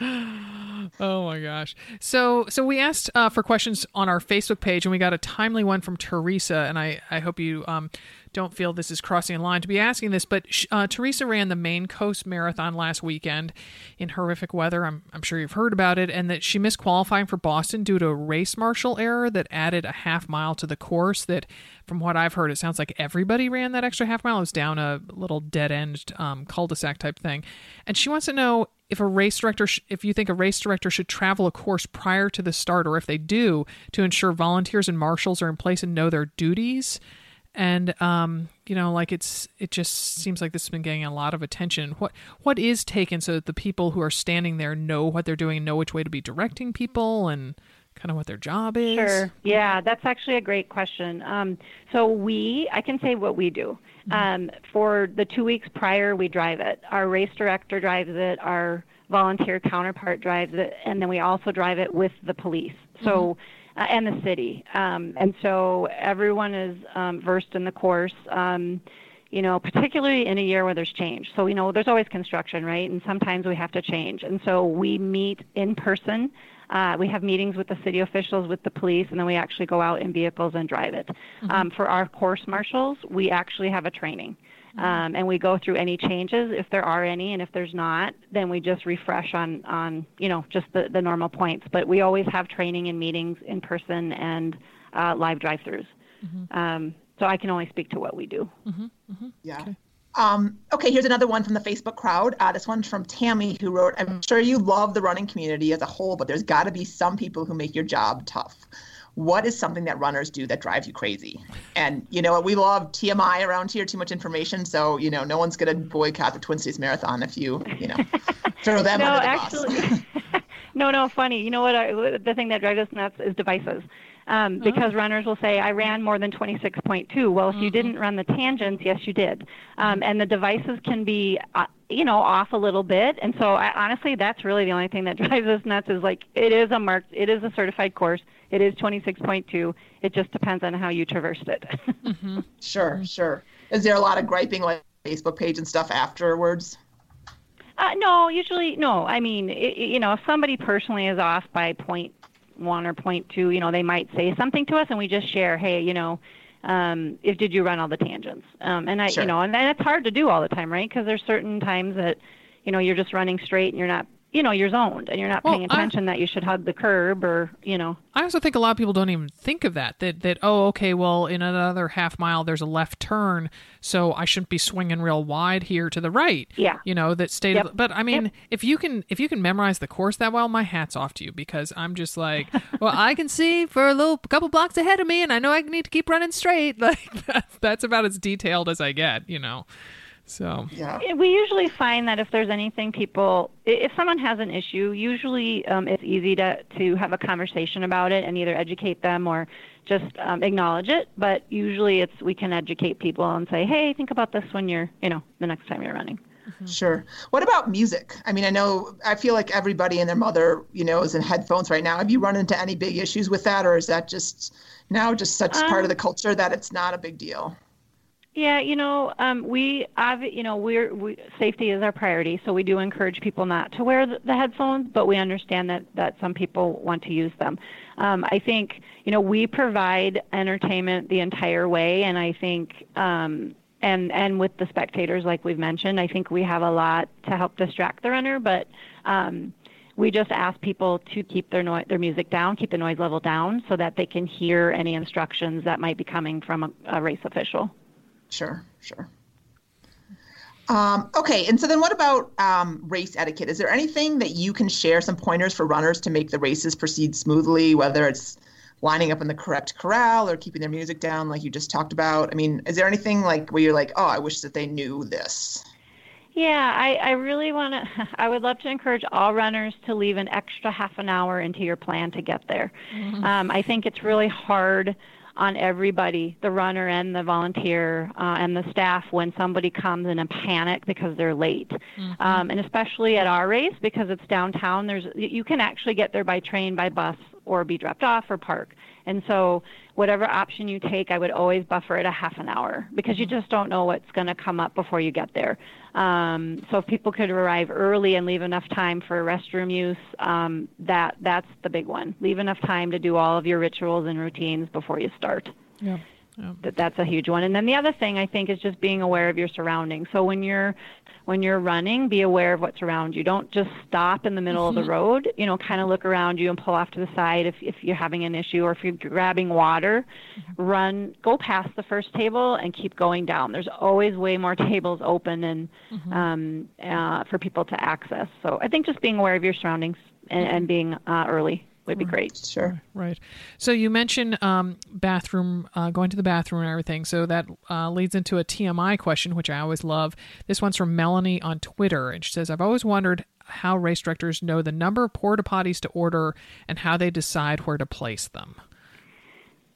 oh my gosh! So so we asked uh, for questions on our Facebook page, and we got a timely one from Teresa, and I I hope you um don't feel this is crossing a line to be asking this, but uh, Teresa ran the Maine Coast Marathon last weekend in horrific weather. I'm, I'm sure you've heard about it, and that she missed qualifying for Boston due to a race marshal error that added a half mile to the course. That, from what I've heard, it sounds like everybody ran that extra half mile. It was down a little dead end um, cul-de-sac type thing, and she wants to know if a race director, sh- if you think a race director should travel a course prior to the start, or if they do, to ensure volunteers and marshals are in place and know their duties and um, you know, like it's it just seems like this has been getting a lot of attention. What what is taken so that the people who are standing there know what they're doing, know which way to be directing people, and kind of what their job is? Sure. Yeah, that's actually a great question. Um, so we, I can say what we do. Mm-hmm. Um, for the two weeks prior, we drive it. Our race director drives it. Our volunteer counterpart drives it, and then we also drive it with the police. So. Mm-hmm uh, and the city. Um, and so everyone is um, versed in the course. Um, you know, particularly in a year where there's change. So, you know, there's always construction, right? And sometimes we have to change. And so we meet in person. Uh, we have meetings with the city officials, with the police, and then we actually go out in vehicles and drive it. Mm-hmm. Um, for our course marshals, we actually have a training. Mm-hmm. Um, and we go through any changes if there are any, and if there's not, then we just refresh on on you know just the the normal points. But we always have training and meetings in person and uh, live drive-throughs. Mm-hmm. Um, so I can only speak to what we do. Mm-hmm. mm-hmm. Yeah. Okay. Um, okay, here's another one from the Facebook crowd. Uh, this one's from Tammy, who wrote, I'm sure you love the running community as a whole, but there's got to be some people who make your job tough. What is something that runners do that drives you crazy? And you know, we love TMI around here, too much information. So you know, no one's going to boycott the Twin Cities Marathon if you you know throw them no, under the actually, bus. no, no, funny. You know what? I, the thing that drives us nuts is devices. Um, because oh. runners will say, I ran more than 26.2. Well, if mm-hmm. you didn't run the tangents, yes, you did. Um, and the devices can be, uh, you know, off a little bit. And so, I, honestly, that's really the only thing that drives us nuts is like, it is a marked, it is a certified course. It is 26.2. It just depends on how you traversed it. mm-hmm. Sure, sure. Is there a lot of griping like Facebook page and stuff afterwards? Uh, no, usually no. I mean, it, you know, if somebody personally is off by point one or point two, you know, they might say something to us, and we just share, hey, you know, um, if did you run all the tangents? Um, and I, sure. you know, and, and it's hard to do all the time, right? Because there's certain times that, you know, you're just running straight and you're not you know you're zoned and you're not well, paying attention I, that you should hug the curb or you know i also think a lot of people don't even think of that that that oh okay well in another half mile there's a left turn so i shouldn't be swinging real wide here to the right yeah you know that state yep. but i mean yep. if you can if you can memorize the course that well my hat's off to you because i'm just like well i can see for a little couple blocks ahead of me and i know i need to keep running straight like that, that's about as detailed as i get you know so yeah, we usually find that if there's anything people, if someone has an issue, usually um, it's easy to to have a conversation about it and either educate them or just um, acknowledge it. But usually it's we can educate people and say, hey, think about this when you're, you know, the next time you're running. Mm-hmm. Sure. What about music? I mean, I know I feel like everybody and their mother, you know, is in headphones right now. Have you run into any big issues with that, or is that just now just such um, part of the culture that it's not a big deal? Yeah, you know, um, we, you know, we're we, safety is our priority, so we do encourage people not to wear the, the headphones, but we understand that that some people want to use them. Um, I think, you know, we provide entertainment the entire way, and I think, um, and and with the spectators, like we've mentioned, I think we have a lot to help distract the runner, but. Um, we just ask people to keep their noise, their music down, keep the noise level down, so that they can hear any instructions that might be coming from a, a race official. Sure, sure. Um, okay, and so then what about um, race etiquette? Is there anything that you can share, some pointers for runners to make the races proceed smoothly, whether it's lining up in the correct corral or keeping their music down, like you just talked about? I mean, is there anything like where you're like, oh, I wish that they knew this? Yeah, I, I really want to. I would love to encourage all runners to leave an extra half an hour into your plan to get there. Mm-hmm. Um, I think it's really hard on everybody, the runner and the volunteer uh, and the staff, when somebody comes in a panic because they're late. Mm-hmm. Um, and especially at our race, because it's downtown, there's you can actually get there by train, by bus, or be dropped off or park. And so, whatever option you take, I would always buffer it a half an hour because you mm-hmm. just don't know what's going to come up before you get there. Um, so, if people could arrive early and leave enough time for restroom use, um, that that's the big one. Leave enough time to do all of your rituals and routines before you start. Yeah. Yeah. That that's a huge one. And then the other thing I think is just being aware of your surroundings. So when you're when you're running, be aware of what's around you. Don't just stop in the middle mm-hmm. of the mm-hmm. road. You know, kind of look around you and pull off to the side if if you're having an issue or if you're grabbing water. Mm-hmm. Run, go past the first table and keep going down. There's always way more tables open and mm-hmm. um, uh, for people to access. So I think just being aware of your surroundings and, and being uh, early would be great. Sure. Right. So you mentioned um, bathroom, uh, going to the bathroom and everything. So that uh, leads into a TMI question, which I always love. This one's from Melanie on Twitter, and she says, "I've always wondered how race directors know the number of porta potties to order and how they decide where to place them."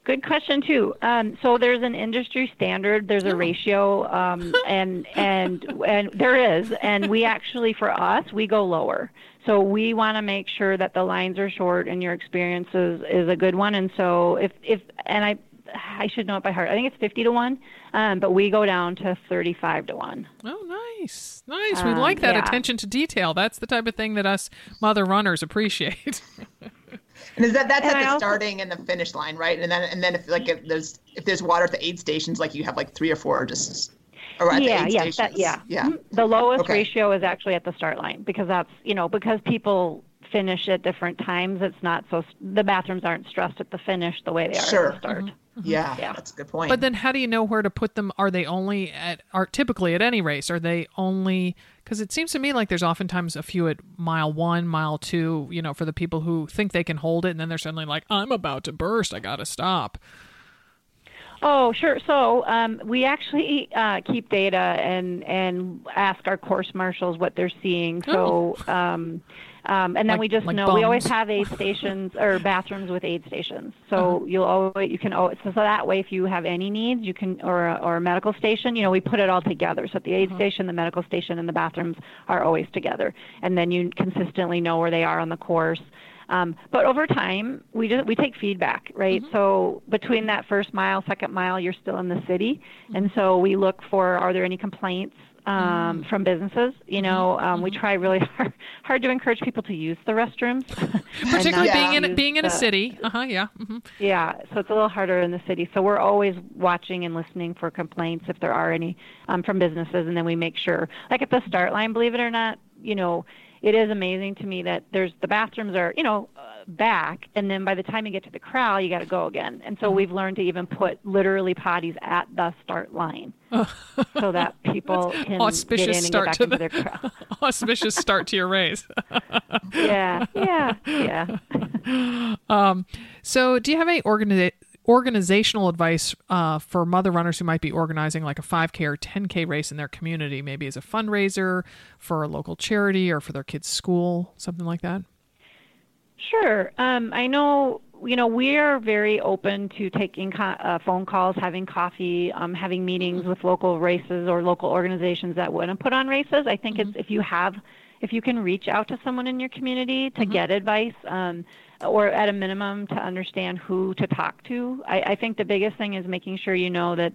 Good question too. Um, so there's an industry standard. There's a ratio, um, and and and there is, and we actually for us we go lower. So we want to make sure that the lines are short and your experience is, is a good one. And so if, if and I I should know it by heart. I think it's 50 to 1, um, but we go down to 35 to 1. Oh, nice. Nice. We um, like that yeah. attention to detail. That's the type of thing that us mother runners appreciate. and is that that's and at I the also, starting and the finish line, right? And then and then if like if there's if there's water at the aid stations like you have like 3 or 4 just yeah, yes, that, yeah. Yeah. Mm-hmm. The lowest okay. ratio is actually at the start line because that's, you know, because people finish at different times, it's not so the bathrooms aren't stressed at the finish the way they are Sure. at the start. Mm-hmm. Mm-hmm. Yeah, Yeah. that's a good point. But then, how do you know where to put them? Are they only at? Are typically at any race? Are they only? Because it seems to me like there's oftentimes a few at mile one, mile two. You know, for the people who think they can hold it, and then they're suddenly like, "I'm about to burst. I got to stop." Oh, sure. So um, we actually uh, keep data and and ask our course marshals what they're seeing. So. Um, um, and then Like- we just like know we always have aid stations or bathrooms with aid stations. So you'll always you can always so that way if you have any needs you can or a, or a medical station you know we put it all together so the aid station the medical station and the bathrooms are always together and then you consistently know where they are on the course. Um, but over time, we just we take feedback, right? So between that first mile, second mile, you're still in the city, and so we look for are there any complaints um, from businesses? You know, um, we try really hard, hard to encourage people to use the restrooms, Particularly being in being in a city. Uh huh. Yeah. hmm yeah, so it's a little harder in the city. So we're always watching and listening for complaints if there are any um, from businesses, and then we make sure. Like at the start line, believe it or not, you know, it is amazing to me that there's the bathrooms are you know uh, back, and then by the time you get to the corral, you got to go again. And so we've learned to even put literally potties at the start line, so that people can Auspicious get in and start get back to into the- their corral. Auspicious start to your race. yeah, yeah, yeah. So, do you have any organi- organizational advice uh, for mother runners who might be organizing like a 5K or 10K race in their community, maybe as a fundraiser for a local charity or for their kids' school, something like that? Sure. Um, I know, you know, we are very open to taking co- uh, phone calls, having coffee, um, having meetings with local races or local organizations that want to put on races. I think it's if you have, if you can reach out to someone in your community to get advice, um, or at a minimum to understand who to talk to. I, I think the biggest thing is making sure you know that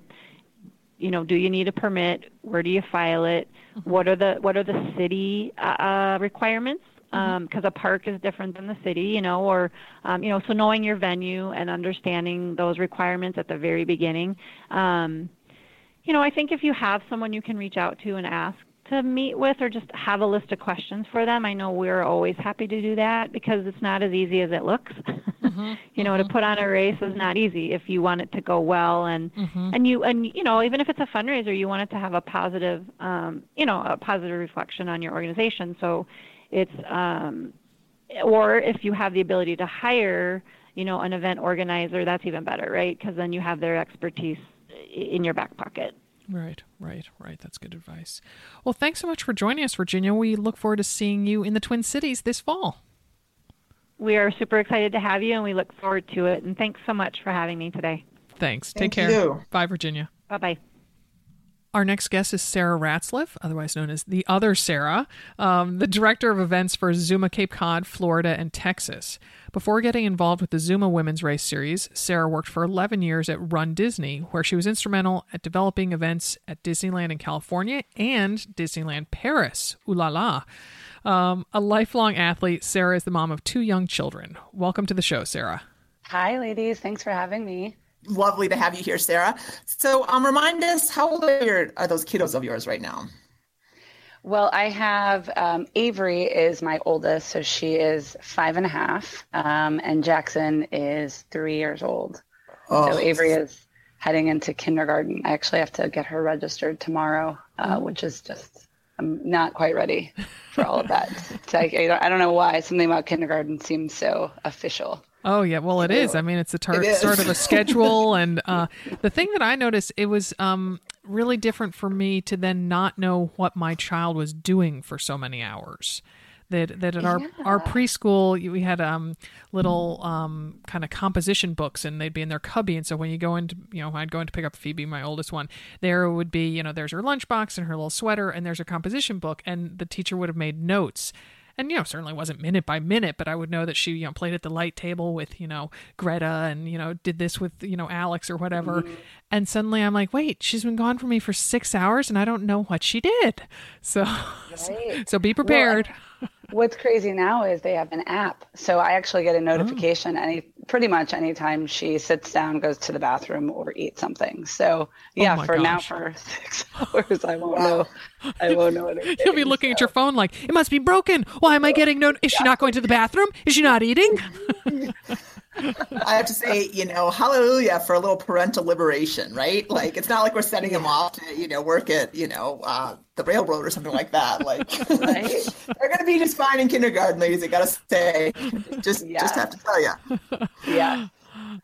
you know, do you need a permit? Where do you file it? What are the what are the city uh, uh, requirements? Because a park is different than the city, you know, or um, you know, so knowing your venue and understanding those requirements at the very beginning. Um, you know, I think if you have someone you can reach out to and ask to meet with or just have a list of questions for them, I know we're always happy to do that because it's not as easy as it looks. you know, to put on a race is not easy if you want it to go well and and you and you know, even if it's a fundraiser, you want it to have a positive um, you know, a positive reflection on your organization. So it's um or if you have the ability to hire, you know, an event organizer, that's even better, right? Because then you have their expertise in your back pocket. Right, right, right. That's good advice. Well, thanks so much for joining us, Virginia. We look forward to seeing you in the Twin Cities this fall. We are super excited to have you and we look forward to it. And thanks so much for having me today. Thanks. Thank Take care. you. Bye, Virginia. Bye bye. Our next guest is Sarah Ratzlaff, otherwise known as the other Sarah, um, the director of events for ZOOMA Cape Cod, Florida, and Texas. Before getting involved with the ZOOMA Women's Race Series, Sarah worked for 11 years at Run Disney, where she was instrumental at developing events at Disneyland in California and Disneyland Paris. Ooh la la. Um, a lifelong athlete, Sarah is the mom of two young children. Welcome to the show, Sarah. Hi, ladies. Thanks for having me. Lovely to have you here, Sarah. So, um, remind us, how old are, your, are those kiddos of yours right now? Well, I have um, Avery is my oldest, so she is five and a half, um, and Jackson is three years old. Oh. So Avery is heading into kindergarten. I actually have to get her registered tomorrow, uh, which is just I'm not quite ready for all of that. Like, I don't, I don't know why something about kindergarten seems so official. Oh yeah, well it is. I mean, it's the tar- It start of a schedule, and uh, the thing that I noticed it was um, really different for me to then not know what my child was doing for so many hours. That that at our our preschool we had um little um kind of composition books and they'd be in their cubby. And so when you go into you know I'd go in to pick up Phoebe my oldest one there would be you know there's her lunchbox and her little sweater and there's her composition book. And the teacher would have made notes and you know certainly wasn't minute by minute but i would know that she you know played at the light table with you know greta and you know did this with you know alex or whatever. Mm-hmm. And suddenly i'm like wait she's been gone from me for six hours and i don't know what she did. So Right. so be prepared what's crazy now is they have an app. So I actually get a oh. notification oh. any pretty much anytime she sits down, goes to the bathroom, or eats something. So oh yeah, oh for gosh. now for six hours, I won't know. I won't know anything. You'll be looking so. at your phone like it must be broken. Why am I getting no? Is she not going to the bathroom? Is she not eating? I have to say, you know, hallelujah for a little parental liberation, right? Like, it's not like we're sending them off to, you know, work at, you know, uh, the railroad or something like that. Like, right? they're going to be just fine in kindergarten, ladies. I got to say, just, yeah. just have to tell you. Yeah.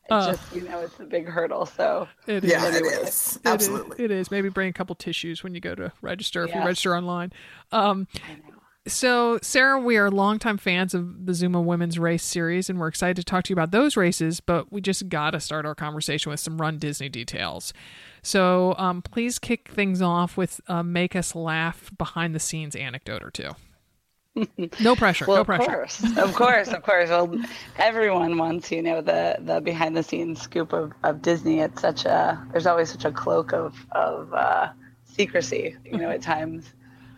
Uh, just you know, it's a big hurdle. So it is. Yeah, it is. Absolutely, it is. it is. Maybe bring a couple tissues when you go to register if yeah. you register online. Um, so, Sarah, we are longtime fans of the ZOOMA Women's Race series, and we're excited to talk to you about those races, but we just got to start our conversation with some Run Disney details. So, um, please kick things off with uh, make us laugh behind the scenes anecdote or two. No pressure. well, no pressure. Of course, of course, of course. Well, everyone wants, you know, the the behind the scenes scoop of, of Disney. It's such a there's always such a cloak of of uh, secrecy, you know, at times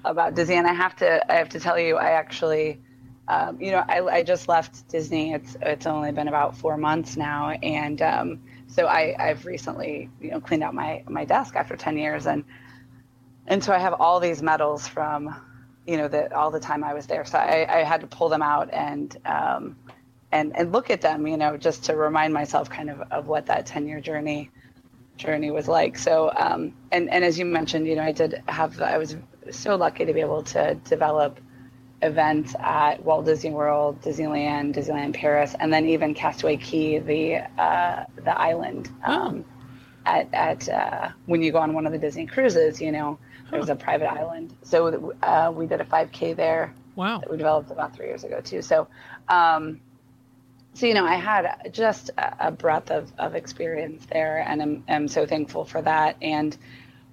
about Disney, and I have to I have to tell you, I actually, um, you know, I, I just left Disney. It's it's only been about four months now, and um, so I I've recently you know cleaned out my my desk after ten years, and and so I have all these medals from you know the all the time I was there. So I, I had to pull them out and. Um, and, and look at them, you know, just to remind myself kind of of what that 10 year journey journey was like. So, um, and, and as you mentioned, you know, I did have, I was so lucky to be able to develop events at Walt Disney World, Disneyland, Disneyland Paris, and then even Castaway Cay, the uh, the island. Oh. Um, oh. At, at uh, when you go on one of the Disney cruises, you know, there's a private island. So uh, we did a 5K there. Wow. That we developed about three years ago too. So, um, so you know, I had just a, a breadth of, of experience there, and I'm, I'm so thankful for that. And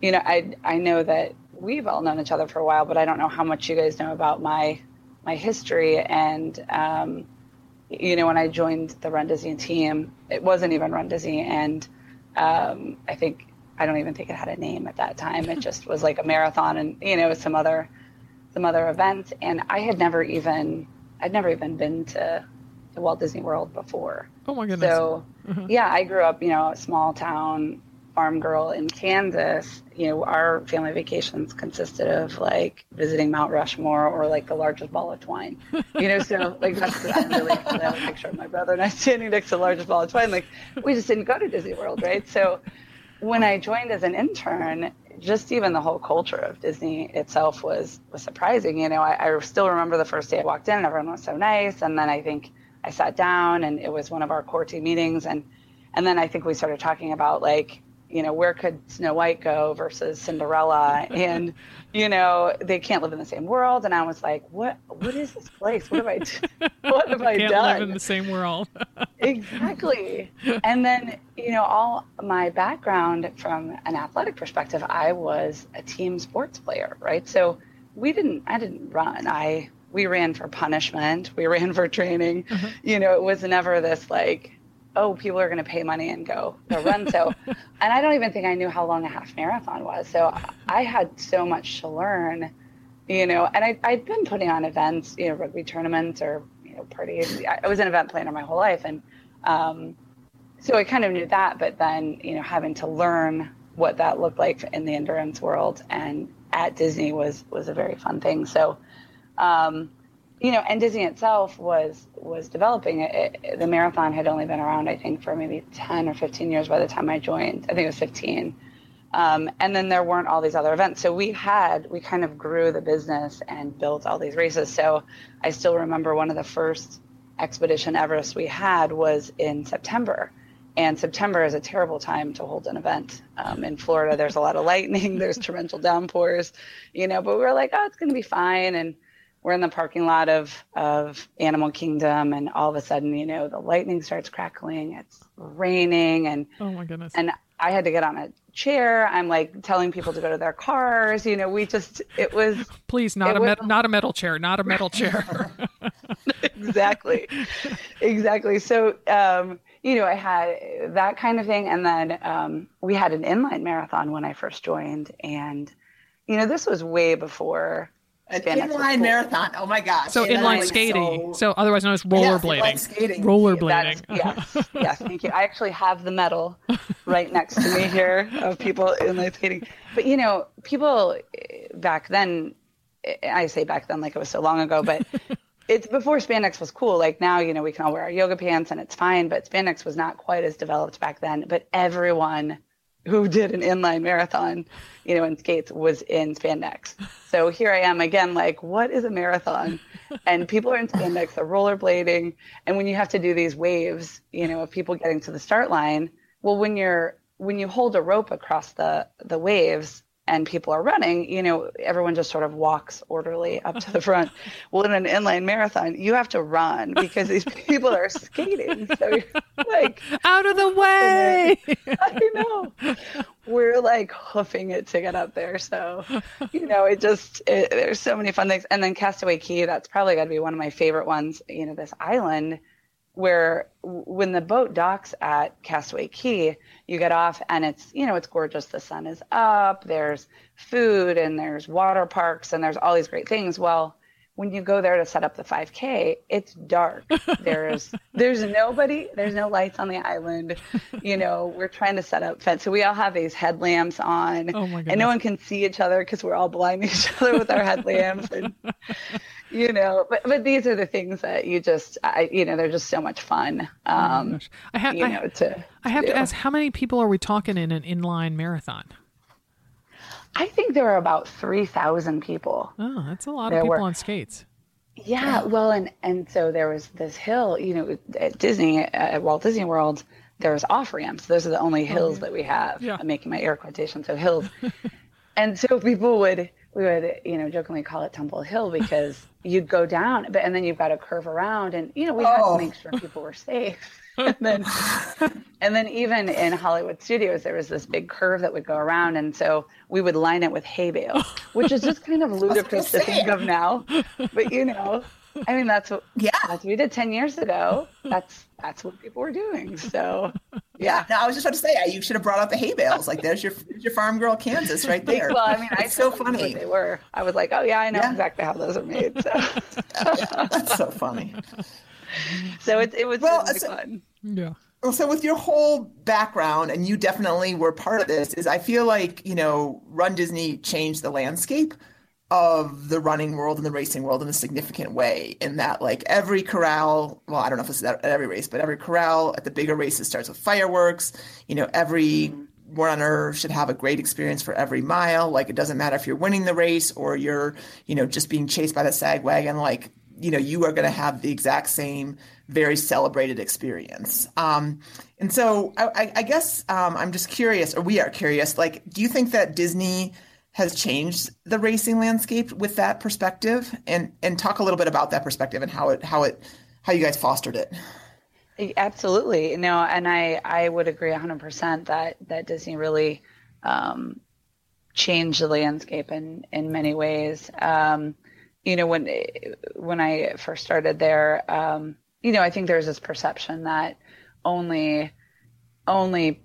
you know, I I know that we've all known each other for a while, but I don't know how much you guys know about my my history. And um, you know, when I joined the Run Disney team, it wasn't even Run Disney, and um, I think I don't even think it had a name at that time. It just was like a marathon, and you know, some other some other events. And I had never even I'd never even been to, to Walt Disney World before. Oh my goodness! So mm-hmm. yeah, I grew up, you know, a small town farm girl in Kansas, you know, our family vacations consisted of like visiting Mount Rushmore or like the largest ball of twine. You know, so like that's I'm really I have a picture of my brother and I standing next to the largest ball of twine. Like we just didn't go to Disney World, right? So when I joined as an intern, just even the whole culture of Disney itself was was surprising. You know, I, I still remember the first day I walked in and everyone was so nice. And then I think I sat down and it was one of our core team meetings and and then I think we started talking about like you know, where could Snow White go versus Cinderella? And, you know, they can't live in the same world. And I was like, what, what is this place? What have I, what have I can't done? live in the same world. exactly. And then, you know, all my background from an athletic perspective, I was a team sports player, right? So we didn't, I didn't run. I, we ran for punishment. We ran for training. Uh-huh. You know, it was never this like, oh, people are going to pay money and go go run. So, and I don't even think I knew how long a half marathon was. So I had so much to learn, you know. And I I'd been putting on events, you know, rugby tournaments or you know parties. I was an event planner my whole life, and um, so I kind of knew that. But then you know, having to learn what that looked like in the endurance world and at Disney was was a very fun thing. So. Um, you know, and Disney itself was was developing. It, it, the marathon had only been around, I think, for maybe ten or fifteen years by the time I joined. I think it was fifteen. Um, and then there weren't all these other events. So we had, we kind of grew the business and built all these races. So I still remember one of the first Expedition Everest we had was in September. And September is a terrible time to hold an event. Um, in Florida, there's a lot of lightning, there's torrential downpours, you know, but we were like, oh, it's going to be fine. And we're in the parking lot of of Animal Kingdom, and all of a sudden, you know, the lightning starts crackling. It's raining, and oh my goodness! And I had to get on a chair. I'm like telling people to go to their cars. You know, we just it was please not a was, not a metal chair, not a metal chair. exactly, exactly. So. um you know, I had that kind of thing. And then um, we had an inline marathon when I first joined. And, you know, this was way before An Spandex inline cool. marathon. Oh my gosh. So And then, inline skating. so- So otherwise known as Yes, rollerblading. skating. rollerblading. That's, yes, yes, thank you. I actually have the medal right next to me here of people inline skating. But you know, people eh, back then, eh, I say back then like it was so long ago, but it's before spandex was cool. Like now, you know, we can all wear our yoga pants and it's fine, but spandex was not quite as developed back then. But everyone who did an inline marathon, you know, in skates was in spandex. So here I am again, like, what is a marathon? And people are in spandex, they're rollerblading. And when you have to do these waves, you know, of people getting to the start line, well, when you're, when you hold a rope across the, the waves and people are running, you know, everyone just sort of walks orderly up to the front. Well, in an inline marathon, you have to run because these people are skating. So you're like, Out of the way. I know. We're like hoofing it to get up there. So, you know, it just, it, there's so many fun things. And then Castaway Cay, that's probably got to be one of my favorite ones. You know, this island where when the boat docks at Castaway Cay, you get off and it's, you know, it's gorgeous. The sun is up, there's food and there's water parks and there's all these great things. Well, when you go there to set up the 5k it's dark there's there's nobody there's no lights on the island you know we're trying to set up fence so we all have these headlamps on Oh and no one can see each other because we're all blinding each other with our headlamps and you know but but these are the things that you just I, you know they're just so much fun um Gosh. I have, you I, know to I have do. to ask, how many people are we talking in an inline marathon? i think there are about 3000 people Oh, that's a lot There of people were- on skates. Yeah, well, and and so there was this hill, you know, at Disney, at Walt Disney World, there's off ramps. Those are the only hills that we have. Yeah. I'm making my air quotation, so hills. and so people would we would you know jokingly call it Tumble Hill because you'd go down, but and then you've got to curve around, and you know we had Oh. to make sure people were safe. and then and then even in Hollywood studios, there was this big curve that would go around, and so we would line it with hay bales, which is just kind of ludicrous to think of now. But you know, I mean, that's what Yeah. that's what we did ten years ago. That's that's what people were doing. So Yeah. No, I was just about to say you should have brought out the hay bales. Like there's your there's your farm girl Kansas right there. well, I mean, I it's so funny. what they were. I was like, oh yeah, I know Yeah. exactly how those are made. So That's so funny. so it it was Well, really so- fun. Yeah. Well, so with your whole background, and you definitely were part of this, is I feel like you know, Run Disney changed the landscape of the running world and the racing world in a significant way. In that, like every corral, well, I don't know if this is at every race, but every corral at the bigger races starts with fireworks. You know, every runner should have a great experience for every mile. Like it doesn't matter if you're winning the race or you're, you know, just being chased by the sag wagon. Like you know, you are going to have the exact same very celebrated experience. Um, and so I, I guess um, I'm just curious, or we are curious, like, do you think that Disney has changed the racing landscape with that perspective? And and talk a little bit about that perspective and how it how it how you guys fostered it. Absolutely. No, and I, I would agree 100% that, that Disney really um, changed the landscape in, in many ways. Um, you know, when, when I first started there, um, you know, I think there's this perception that only, only,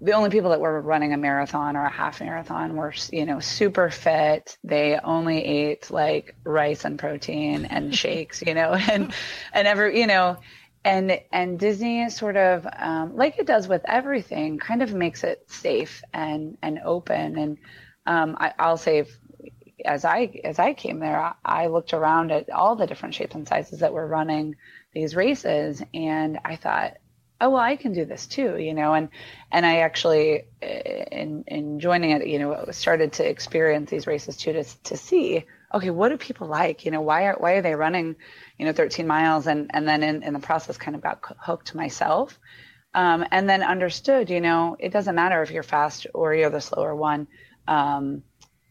the only people that were running a marathon or a half marathon were, you know, super fit. They only ate like rice and protein and shakes, you know, and, and every you know, and and Disney sort of um, like it does with everything, kind of makes it safe and and open. And um, I, I'll say, if, as I as I came there, I, I looked around at all the different shapes and sizes that were running these races, and I thought, oh well, I can do this too, you know. And and I actually, in in joining it, you know, started to experience these races too to to see, okay, what do people like? You know, why are why are they running? you know 13 miles and and then in, in the process kind of got hooked myself um, and then understood you know it doesn't matter if you're fast or you're the slower one um,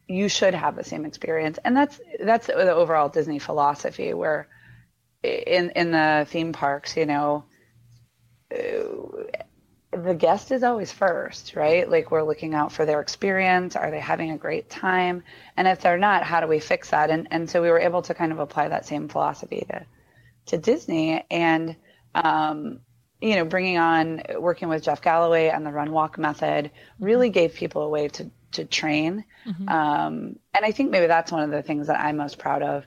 you should have the same experience and that's that's the overall disney philosophy where in in the theme parks you know the guest is always first, right? Like we're looking out for their experience. Are they having a great time? And if they're not, how do we fix that? And and so we were able to kind of apply that same philosophy to to Disney. And um, you know, bringing on working with Jeff Galloway and the run walk method really gave people a way to to train. Mm-hmm. Um, and I think maybe that's one of the things that I'm most proud of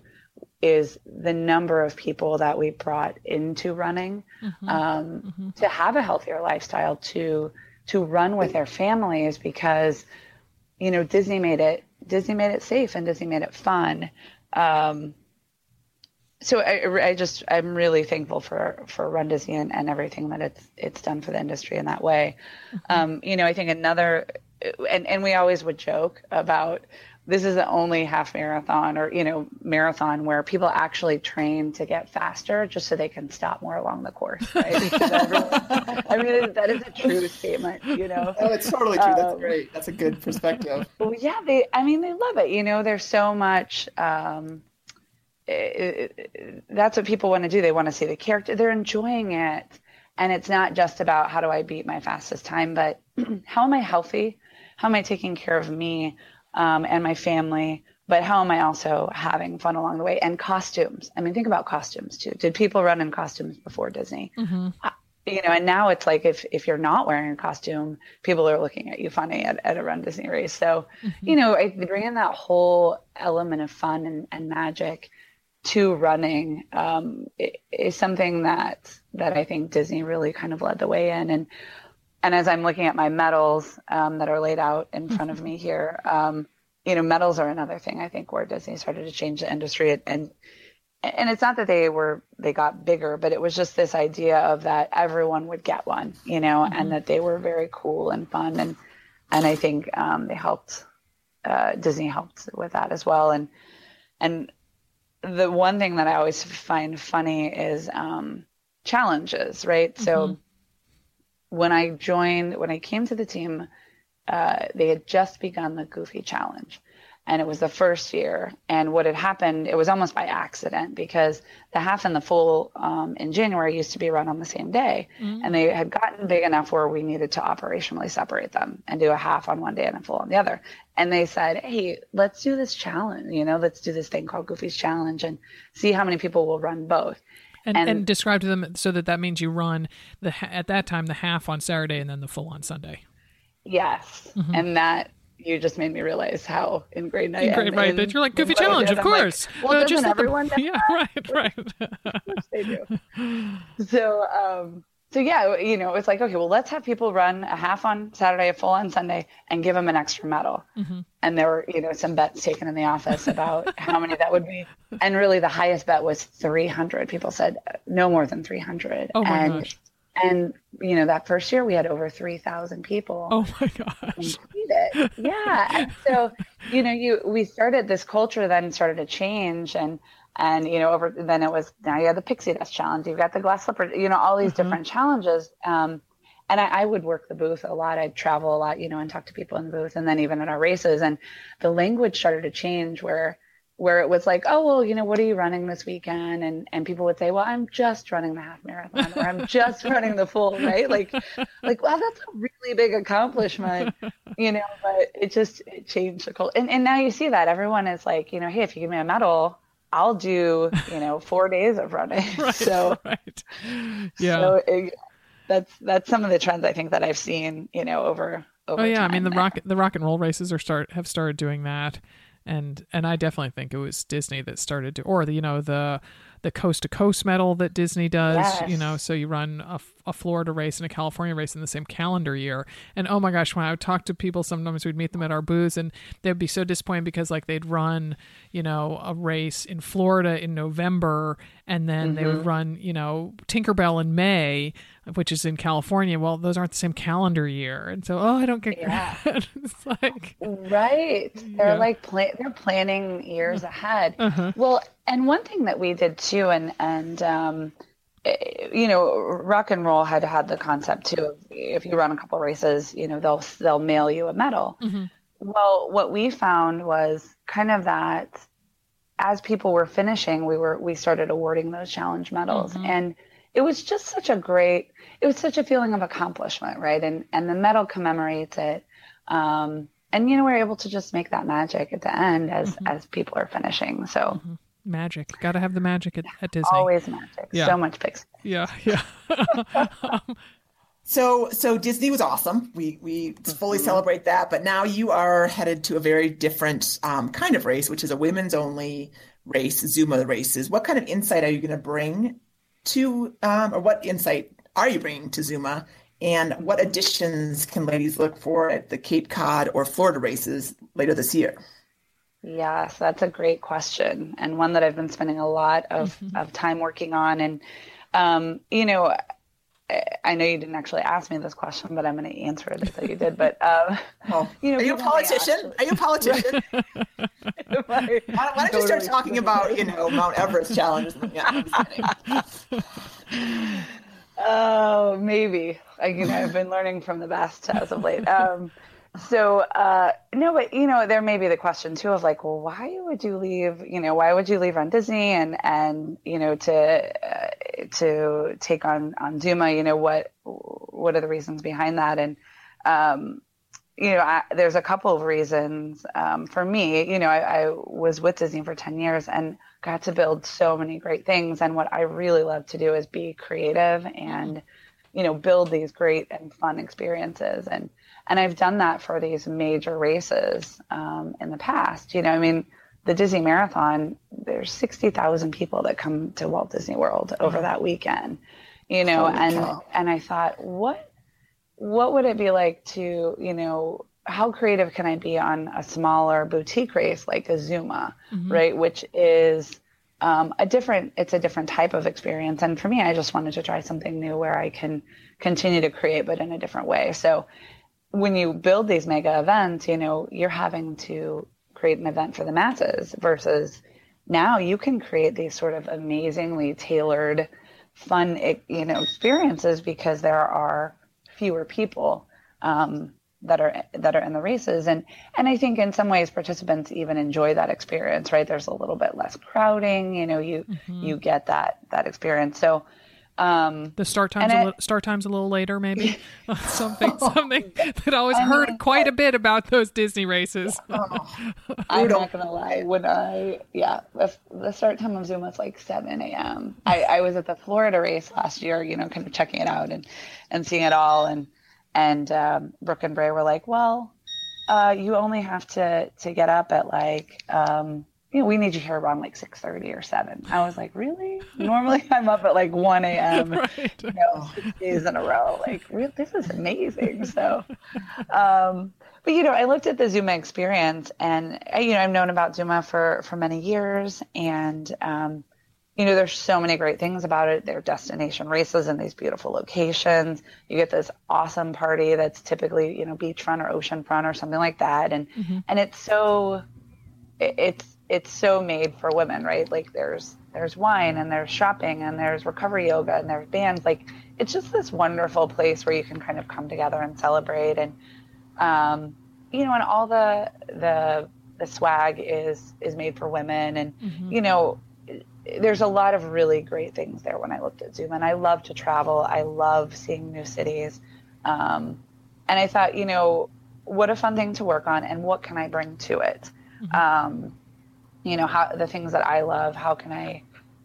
is the number of people that we brought into running mm-hmm. Um, mm-hmm. to have a healthier lifestyle to to run with their families because you know Disney made it Disney made it safe and Disney made it fun. Um, so I, I, just I'm really thankful for for Run Disney and, and, everything that it's it's done for the industry in that way. Mm-hmm. Um, you know, I think another and and we always would joke about this is the only half marathon or you know marathon where people actually train to get faster just so they can stop more along the course right? Everyone, i mean that is a true statement you know? Oh it's totally true. That's um, great. That's a good perspective. Well yeah they i mean they love it you know? There's so much um, it, it, that's what people want to do. They want to see the character. They're enjoying it. And it's not just about how do i beat my fastest time but how am i healthy? How am i taking care of me um, and my family, but how am I also having fun along the way? And costumes. I mean, think about costumes too. Did people run in costumes before Disney? Mm-hmm. Uh, you know, and now it's like if if you're not wearing a costume, people are looking at you funny at, at a Run Disney race. So, mm-hmm. you know, I bring in that whole element of fun and, and magic to running um, is something that that I think Disney really kind of led the way in. And and as I'm looking at my medals um, that are laid out in front of me here, um, you know, medals are another thing I think where Disney started to change the industry, and and it's not that they were they got bigger, but it was just this idea of that everyone would get one, you know, mm-hmm. and that they were very cool and fun, and and I think um, they helped uh, Disney helped with that as well, and and the one thing that I always find funny is um, challenges, right? Mm-hmm. So when I joined, when I came to the team, uh, they had just begun the Goofy Challenge. And it was the first year. And what had happened, it was almost by accident because the half and the full um, in January used to be run on the same day. Mm-hmm. And they had gotten big enough where we needed to operationally separate them and do a half on one day and a full on the other. And they said, hey, let's do this challenge. You know, let's do this thing called Goofy's Challenge and see how many people will run both. And, and, and, describe to them so that that means you run the at that time the half on Saturday and then the full on Sunday. Yes, mm-hmm. and that you just made me realize how ingrained I am. Right, that you're like goofy challenge, of course. Like, well, doesn't just everyone? yeah, right, right. they do. So, um, so yeah, you know, it's like, okay, well, let's have people run a half on Saturday, a full on Sunday, and give them an extra medal. Mm-hmm. And there were, you know, some bets taken in the office about how many that would be. And really, the highest bet was 300. People said no more than 300. Oh my and, gosh. And you know, that first year we had over 3,000 people. Oh my gosh. It. Yeah. And so, you know, you we started this culture then started to change and and you know over then it was now you have the pixie dust challenge you've got the glass slipper you know all these mm-hmm. different challenges. Um, and I, I, would work the booth a lot. I'd travel a lot you know and talk to people in the booth and then even at our races. And the language started to change where where it was like oh well you know what are you running this weekend? And and people would say well i'm just running the half marathon or i'm just running the full right? Like like well that's a really big accomplishment you know but it just it changed the culture and, and now you see that everyone is like you know hey if you give me a medal I'll do, you know, four days of running. right, so, right. yeah, so it, that's that's some of the trends I think that I've seen, you know, over. over oh yeah, I mean the rock the rock and roll races are start have started doing that, and and I definitely think it was Disney that started to, or the you know the the coast to coast medal that Disney does, yes. you know, so you run a, a, Florida race and a California race in the same calendar year. And oh my gosh, when I would talk to people, sometimes we'd meet them at our booths and they'd be so disappointed because like they'd run, you know, a race in Florida in November and then mm-hmm. they would mm-hmm. run, you know, Tinkerbell in May, which is in California. Well, those aren't the same calendar year. And so, oh, I don't get yeah. it's like right. They're yeah. like pla- they're planning years ahead. Uh-huh. Well, and one thing that we did too, and and um, you know, rock and roll had had the concept too of if you run a couple races, you know, they'll they'll mail you a medal. Mm-hmm. Well, what we found was kind of that as people were finishing, we were we started awarding those challenge medals, mm-hmm. and it was just such a great, it was such a feeling of accomplishment, right? And and the medal commemorates it. Um, and you know we're able to just make that magic at the end as mm-hmm. as people are finishing so mm-hmm. Magic. Got to have the magic at, at Disney. Always magic. Yeah. So much Pixar. Yeah, yeah. So so Disney was awesome. We we fully Mm-hmm. celebrate that. But now you are headed to a very different um, kind of race, which is a women's only race, ZOOMA races. What kind of insight are you going to bring to, um, or what insight are you bringing to ZOOMA? And what additions can ladies look for at the Cape Cod or Florida races later this year? Yes, that's a great question and one that I've been spending a lot of, of time working on. And, um, you know, I- know you didn't actually ask me this question, but I'm going to answer it as you did. But, um, Oh, you know, are you a politician? Are you a politician? why, why don't you start talking about you know Mount Everest challenges? Yeah, I'm just kidding. Oh, maybe. I, you know, I've been learning from the best as of late. Um, so uh, no, but you know, there may be the question too of like, well, why would you leave? You know, why would you leave on Disney and and you know to uh, to take on on ZOOMA? You know, what what are the reasons behind that? And um, you know, I, there's a couple of reasons um, for me. You know, I, I was with Disney for 10 years and got to build so many great things. And what I really love to do is be creative and, you know, build these great and fun experiences. And and I've done that for these major races um, in the past. You know, I mean, the Disney Marathon, there's 60,000 people that come to Walt Disney World over that weekend. You know, Holy and cow. and I thought, what what would it be like to, you know, how creative can I be on a smaller boutique race like a ZOOMA, right? Which is um, a different, it's a different type of experience. And for me, I just wanted to try something new where I can continue to create, but in a different way. So when you build these mega events, you know, you're having to create an event for the masses versus now you can create these sort of amazingly tailored, fun, you know, experiences because there are fewer people um, that are that are in the races, and and I think in some ways participants even enjoy that experience, right? There's a little bit less crowding, you know, you you get that that experience. So. Um, The start times a I- li- start times a little later, maybe something something that I always heard quite a bit about those Disney races. I'm not gonna lie. When I yeah, the, the start time of ZOOMA was like 7 a.m. I, I was at the Florida race last year, you know, kind of checking it out and and seeing it all, and and um, Brooke and Bray were like, well, uh, you only have to to get up at like um, you know, we need you here around like 6:30 or 7. I was like, really? Normally I'm up at like 1 a.m. Right. You know, six days in a row. Like, real, this is amazing. So, um, but you know, I looked at the ZOOMA experience, and you know, I've known about ZOOMA for for many years, and um, you know, there's so many great things about it. They're destination races in these beautiful locations. You get this awesome party that's typically you know beachfront or oceanfront or something like that, and and it's so it- it's it's so made for women, right? Like there's there's wine and there's shopping and there's recovery yoga and there's bands. Like it's just this wonderful place where you can kind of come together and celebrate and um, you know, and all the the the swag is is made for women and you know there's a lot of really great things there when I looked at ZOOMA and I love to travel. I love seeing new cities. Um, and I thought, you know, what a fun thing to work on and what can I bring to it? Um, you know, how the things that I love, how can I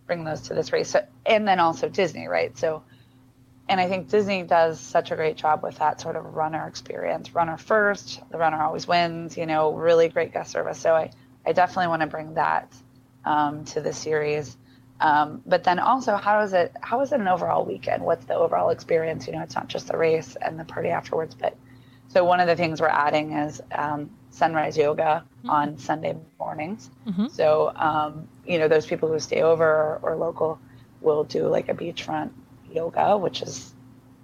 bring those to this race? So, and then also Disney, right? So, and I think Disney does such a great job with that sort of runner experience. Runner first, the runner always wins, you know, really great guest service. So I, I definitely want to bring that um, to the series. Um, but then also, how is it? How is it an overall weekend? What's the overall experience? You know, it's not just the race and the party afterwards, but so one of the things we're adding is um, sunrise yoga on Sunday mornings. So um, you know, those people who stay over or, or local will do like a beachfront yoga, which is,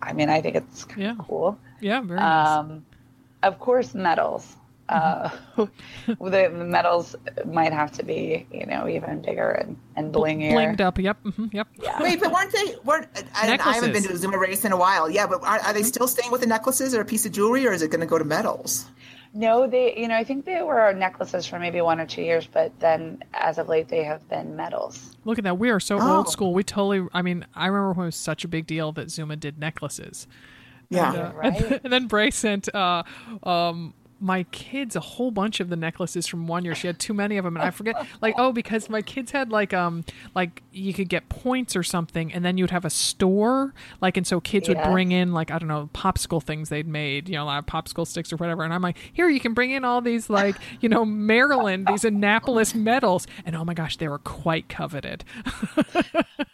I mean, I think it's kind Yeah. of cool. Yeah, very nice. Um, of course, medals. Uh, the, the medals might have to be, you know, even bigger and, and blingier. Blinged up. Yep. hmm yep. Wait, but weren't they? Weren't and I haven't been to a ZOOMA race in a while. Yeah, but are, are they still staying with the necklaces or a piece of jewelry, or is it going to go to medals? No, they, you know, I think they were necklaces for maybe one or two years, but then as of late, they have been medals. Look at that. We are so Oh. old school. We totally. I mean, I remember when it was such a big deal that ZOOMA did necklaces. Yeah. And, uh, Right. and then Bray sent uh, um, my kids a whole bunch of the necklaces from one year. She had too many of them, and I forget. Like, oh, because my kids had like um like you could get points or something, and then you'd have a store. Like, and so kids would bring in like I don't know popsicle things they'd made, you know, like popsicle sticks or whatever. And I'm like, here you can bring in all these like you know Maryland these Annapolis medals, and oh my gosh, they were quite coveted.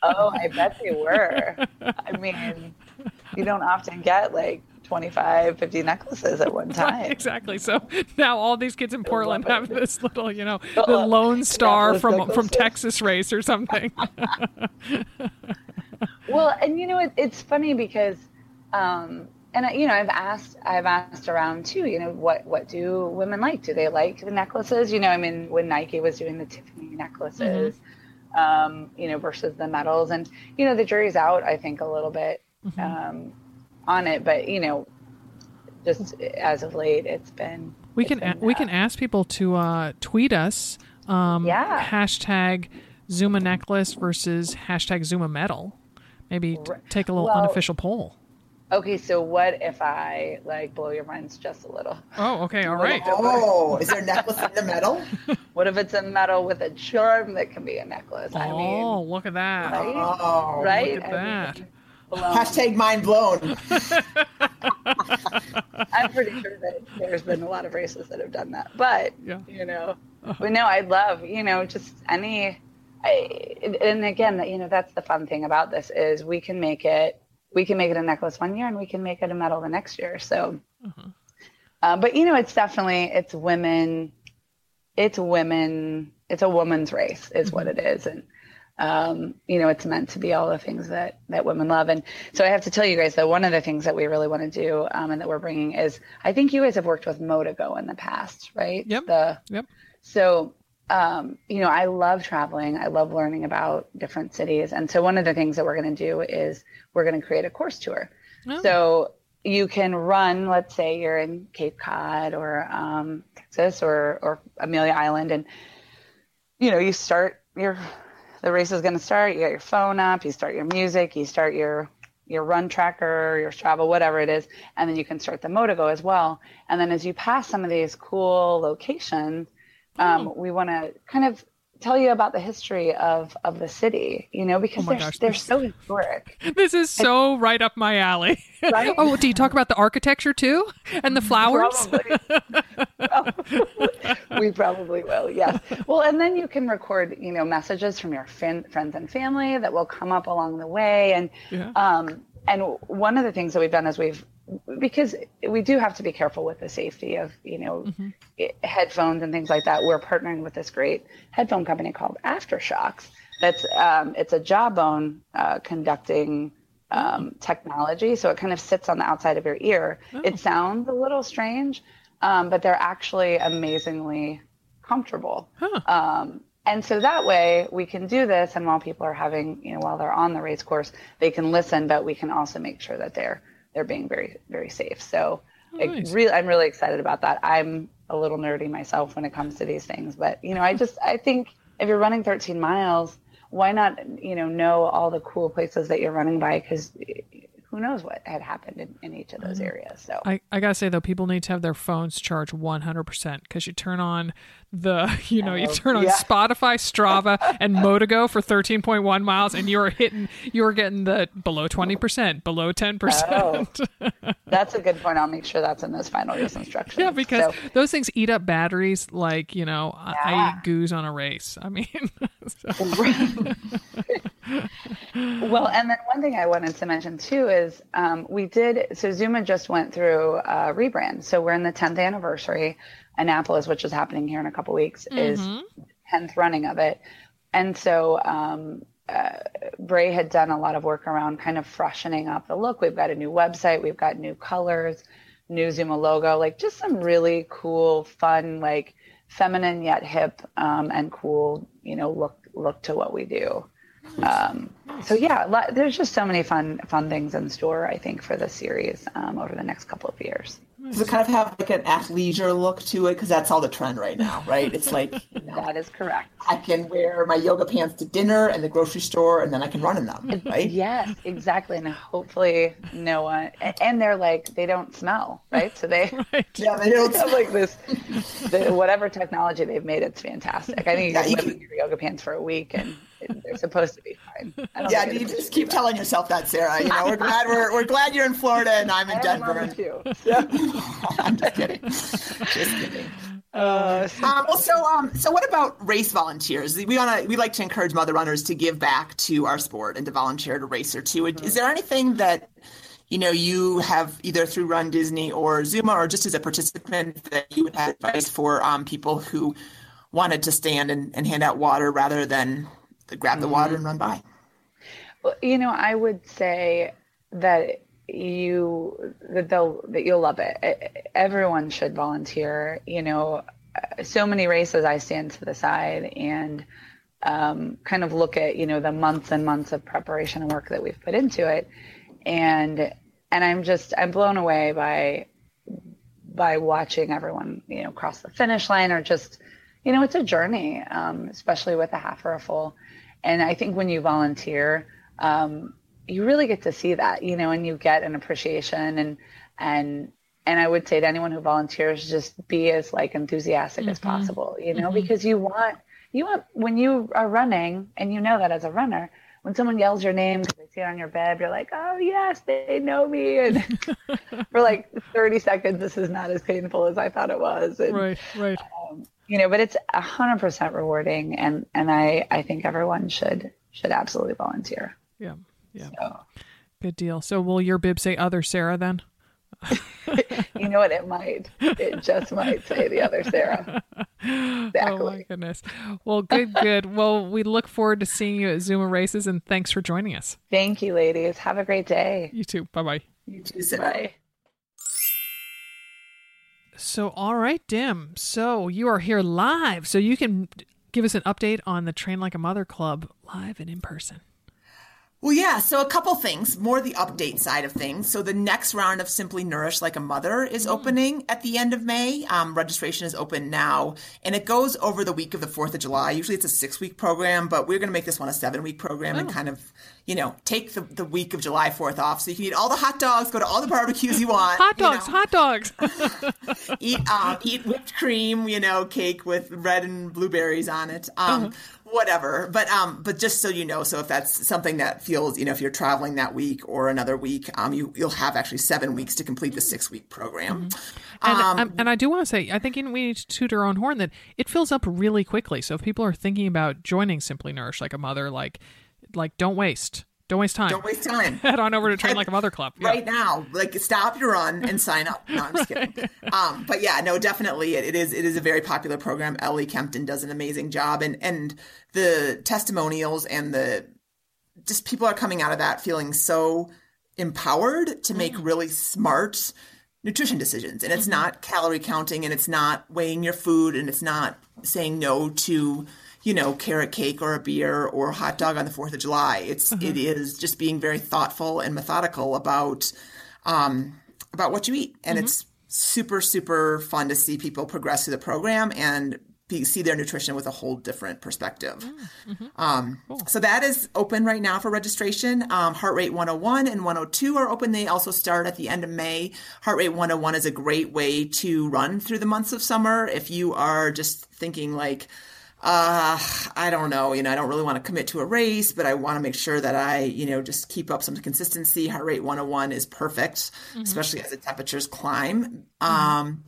Oh, I bet they were. I mean, you don't often get like 25, 50 necklaces at one time. exactly. So now all these kids in Portland have this little, you know, the Lone Star from from. Texas race or something. Well, and you know, it, it's funny because, um, and I- you know, I've asked, I've asked around too. You know, what what do women like? Do they like the necklaces? You know, I mean, when Nike was doing the Tiffany necklaces, um, you know, versus the medals, and you know, the jury's out. I think a little bit um, on it, but you know, just as of late, it's been we it's can been, a- we can ask people to uh, tweet us. Um, Yeah. Hashtag ZOOMA necklace versus hashtag ZOOMA medal. Maybe t- take a little Well- unofficial poll. Okay, so what if I like blow your minds just a little? Oh, okay, all right. Oh, is there a necklace in the metal? What if it's a metal with a charm that can be a necklace? I Oh, mean, look at that. right? Oh, right? Look at I mean, that. Blown. Hashtag mind blown. I'm pretty sure that there's been a lot of races that have done that, but Yeah. you know, uh-huh. but no, I'd love you know just any. I, and again, you know, that's the fun thing about this is we can make it we can make it a necklace one year and we can make it a medal the next year. So, uh-huh. uh, but you know, it's definitely it's women, it's women, it's a woman's race is mm-hmm. what it is, and um, you know, it's meant to be all the things that that women love. And so I have to tell you guys that one of the things that we really want to do um, and that we're bringing is I think you guys have worked with Motigo in the past, right? Yep. The Yep. so, um, you know, I love traveling. I love learning about different cities. And so, one of the things that we're going to do is we're going to create a course tour. Oh. So, you can run, let's say you're in Cape Cod or um, Texas or, or Amelia Island, and, you know, you start your, the race is going to start. You got your phone up, you start your music, you start your, your run tracker, your Strava, whatever it is, and then you can start the Motigo as well. And then as you pass some of these cool locations, um, we want to kind of tell you about the history of of the city, you know, because Oh they're gosh, they're this- so historic. This is so right up my alley. Right? oh, do you talk about the architecture too and the flowers? Probably. we probably will, yes. Well, and then you can record, you know, messages from your fin- friends and family that will come up along the way. And Yeah. um, and one of the things that we've done is we've because we do have to be careful with the safety of you know i- headphones and things like that. We're partnering with this great headphone company called AfterShokz. That's um, it's a jawbone uh, conducting um, technology, so it kind of sits on the outside of your ear. It sounds a little strange, um, but they're actually amazingly comfortable. Um, and so that way we can do this, and while people are having, you know, while they're on the race course, they can listen, but we can also make sure that they're they're being very very safe. So oh, I nice. really, I'm really excited about that. I'm a little nerdy myself when it comes to these things, but you know, I just I think if you're running 13 miles, why not you know know all the cool places that you're running by because who knows what had happened in, in each of those mm-hmm. areas. So I, I gotta say though, people need to have their phones charged 100% because you turn on the, you know, you Oh, turn on yeah. Spotify, Strava, and Motigo for 13.1 miles, and you're hitting, you're getting the below 20%, below 10%. Oh. that's a good point. I'll make sure that's in those final race instructions. yeah, because So- those things eat up batteries like, you know, I, I eat goose on a race. I mean, so- Well, and then one thing I wanted to mention too is um, we did. So ZOOMA just went through a rebrand. So we're in the 10th anniversary. Annapolis, which is happening here in a couple weeks, is 10th running of it. And so um, uh, Bray had done a lot of work around kind of freshening up the look. We've got a new website. We've got new colors, new ZOOMA logo, like just some really cool, fun, like feminine yet hip um, and cool, you know, look look to what we do. Um, so yeah, lo- there's just so many fun fun things in store. I think for this series um, over the next couple of years. Does it kind of have like an athleisure look to it? Because that's all the trend right now, right? It's like you know, That is correct. I can wear my yoga pants to dinner and the grocery store, and then I can run in them, right? Yes, exactly. And hopefully no one and they're like they don't smell, right? So they Right. Yeah, they don't. smell like this the, whatever technology they've made it's fantastic. I think you Yeah, can you live in your yoga pants for a week and it- they're supposed to be fine. Yeah, you just keep that. telling yourself that, Sarah. You know, we're glad we're, we're glad you're in Florida and I'm in Denver. too. So, I'm just kidding. Just kidding. uh, Um, well, so um, so what about race volunteers? We wanna we like to encourage mother runners to give back to our sport and to volunteer to race or two. Is there anything that you know you have either through runDisney or ZOOMA or just as a participant that you would have advice for um, people who wanted to stand and, and hand out water rather than grab the water and run by? Well, you know, I would say that you that they'll that you'll love it. Everyone should volunteer. You know, uh, so many races I stand to the side and um, kind of look at you know the months and months of preparation and work that we've put into it, and and I'm just I'm blown away by by watching everyone you know cross the finish line or just you know it's a journey, um, especially with a half or a full. And I think when you volunteer, um, you really get to see that, you know, and you get an appreciation. And and and I would say to anyone who volunteers, just be as like enthusiastic as possible, you know, because you want you want when you are running and you know that as a runner, when someone yells your name because they see it on your bed, you're like, oh yes, they know me, and for like 30 seconds, this is not as painful as I thought it was, and, Right, right. You know, but it's a hundred percent rewarding, and and I I think everyone should should absolutely volunteer. Yeah, yeah. So, Good deal. So will your bib say other Sarah then? you know what? It might. It just might say the other Sarah. Exactly. Oh my goodness. Well, good, good. Well, we look forward to seeing you at ZOOMA races and thanks for joining us. Thank you, ladies. Have a great day. You too. Bye bye. You too, Sarah. Bye. So, all right, Dim. So you are here live. So you can give us an update on the Train Like a Mother Club live and in person. Well, yeah. So a couple things, more the update side of things. So the next round of Simply Nourish Like a Mother is opening at the end of May. Um, registration is open now, and it goes over the week of the Fourth of July. Usually it's a six-week program, but we're going to make this one a seven-week program and kind of, you know, take the, the week of July Fourth off, so you can eat all the hot dogs, go to all the barbecues you want, Hot you dogs, know, hot dogs. eat um, eat whipped cream, you know, cake with red and blueberries on it. Um, Whatever, but um, but just so you know, so if that's something that feels, you know, if you're traveling that week or another week, um, you you'll have actually seven weeks to complete the six week program. And, Um, um, and I do want to say, I think we need to toot our own horn that it fills up really quickly. So if people are thinking about joining Simply Nourish Like a Mother, like, like don't waste, don't waste time. don't waste time. Head on over to Train Like a Mother Club. Yeah. right now. Like stop your run and sign up. No, I'm just kidding. Um, but yeah, no, definitely it, it is it is a very popular program. Ellie Kempton does an amazing job and and the testimonials and the just people are coming out of that feeling so empowered to make really smart nutrition decisions. And it's not calorie counting and it's not weighing your food and it's not saying no to you know, carrot cake or a beer or a hot dog on the 4th of July. It's it is just being very thoughtful and methodical about um about what you eat. And it's super super fun to see people progress through the program and be, see their nutrition with a whole different perspective. Um, So that is open right now for registration. Um, Heart Rate 101 and 102 are open. They also start at the end of May. Heart Rate 101 is a great way to run through the months of summer. If you are just thinking like, uh, I don't know, you know, I don't really want to commit to a race, but I want to make sure that I, you know, just keep up some consistency. Heart Rate 101 is perfect, especially as the temperatures climb. Um,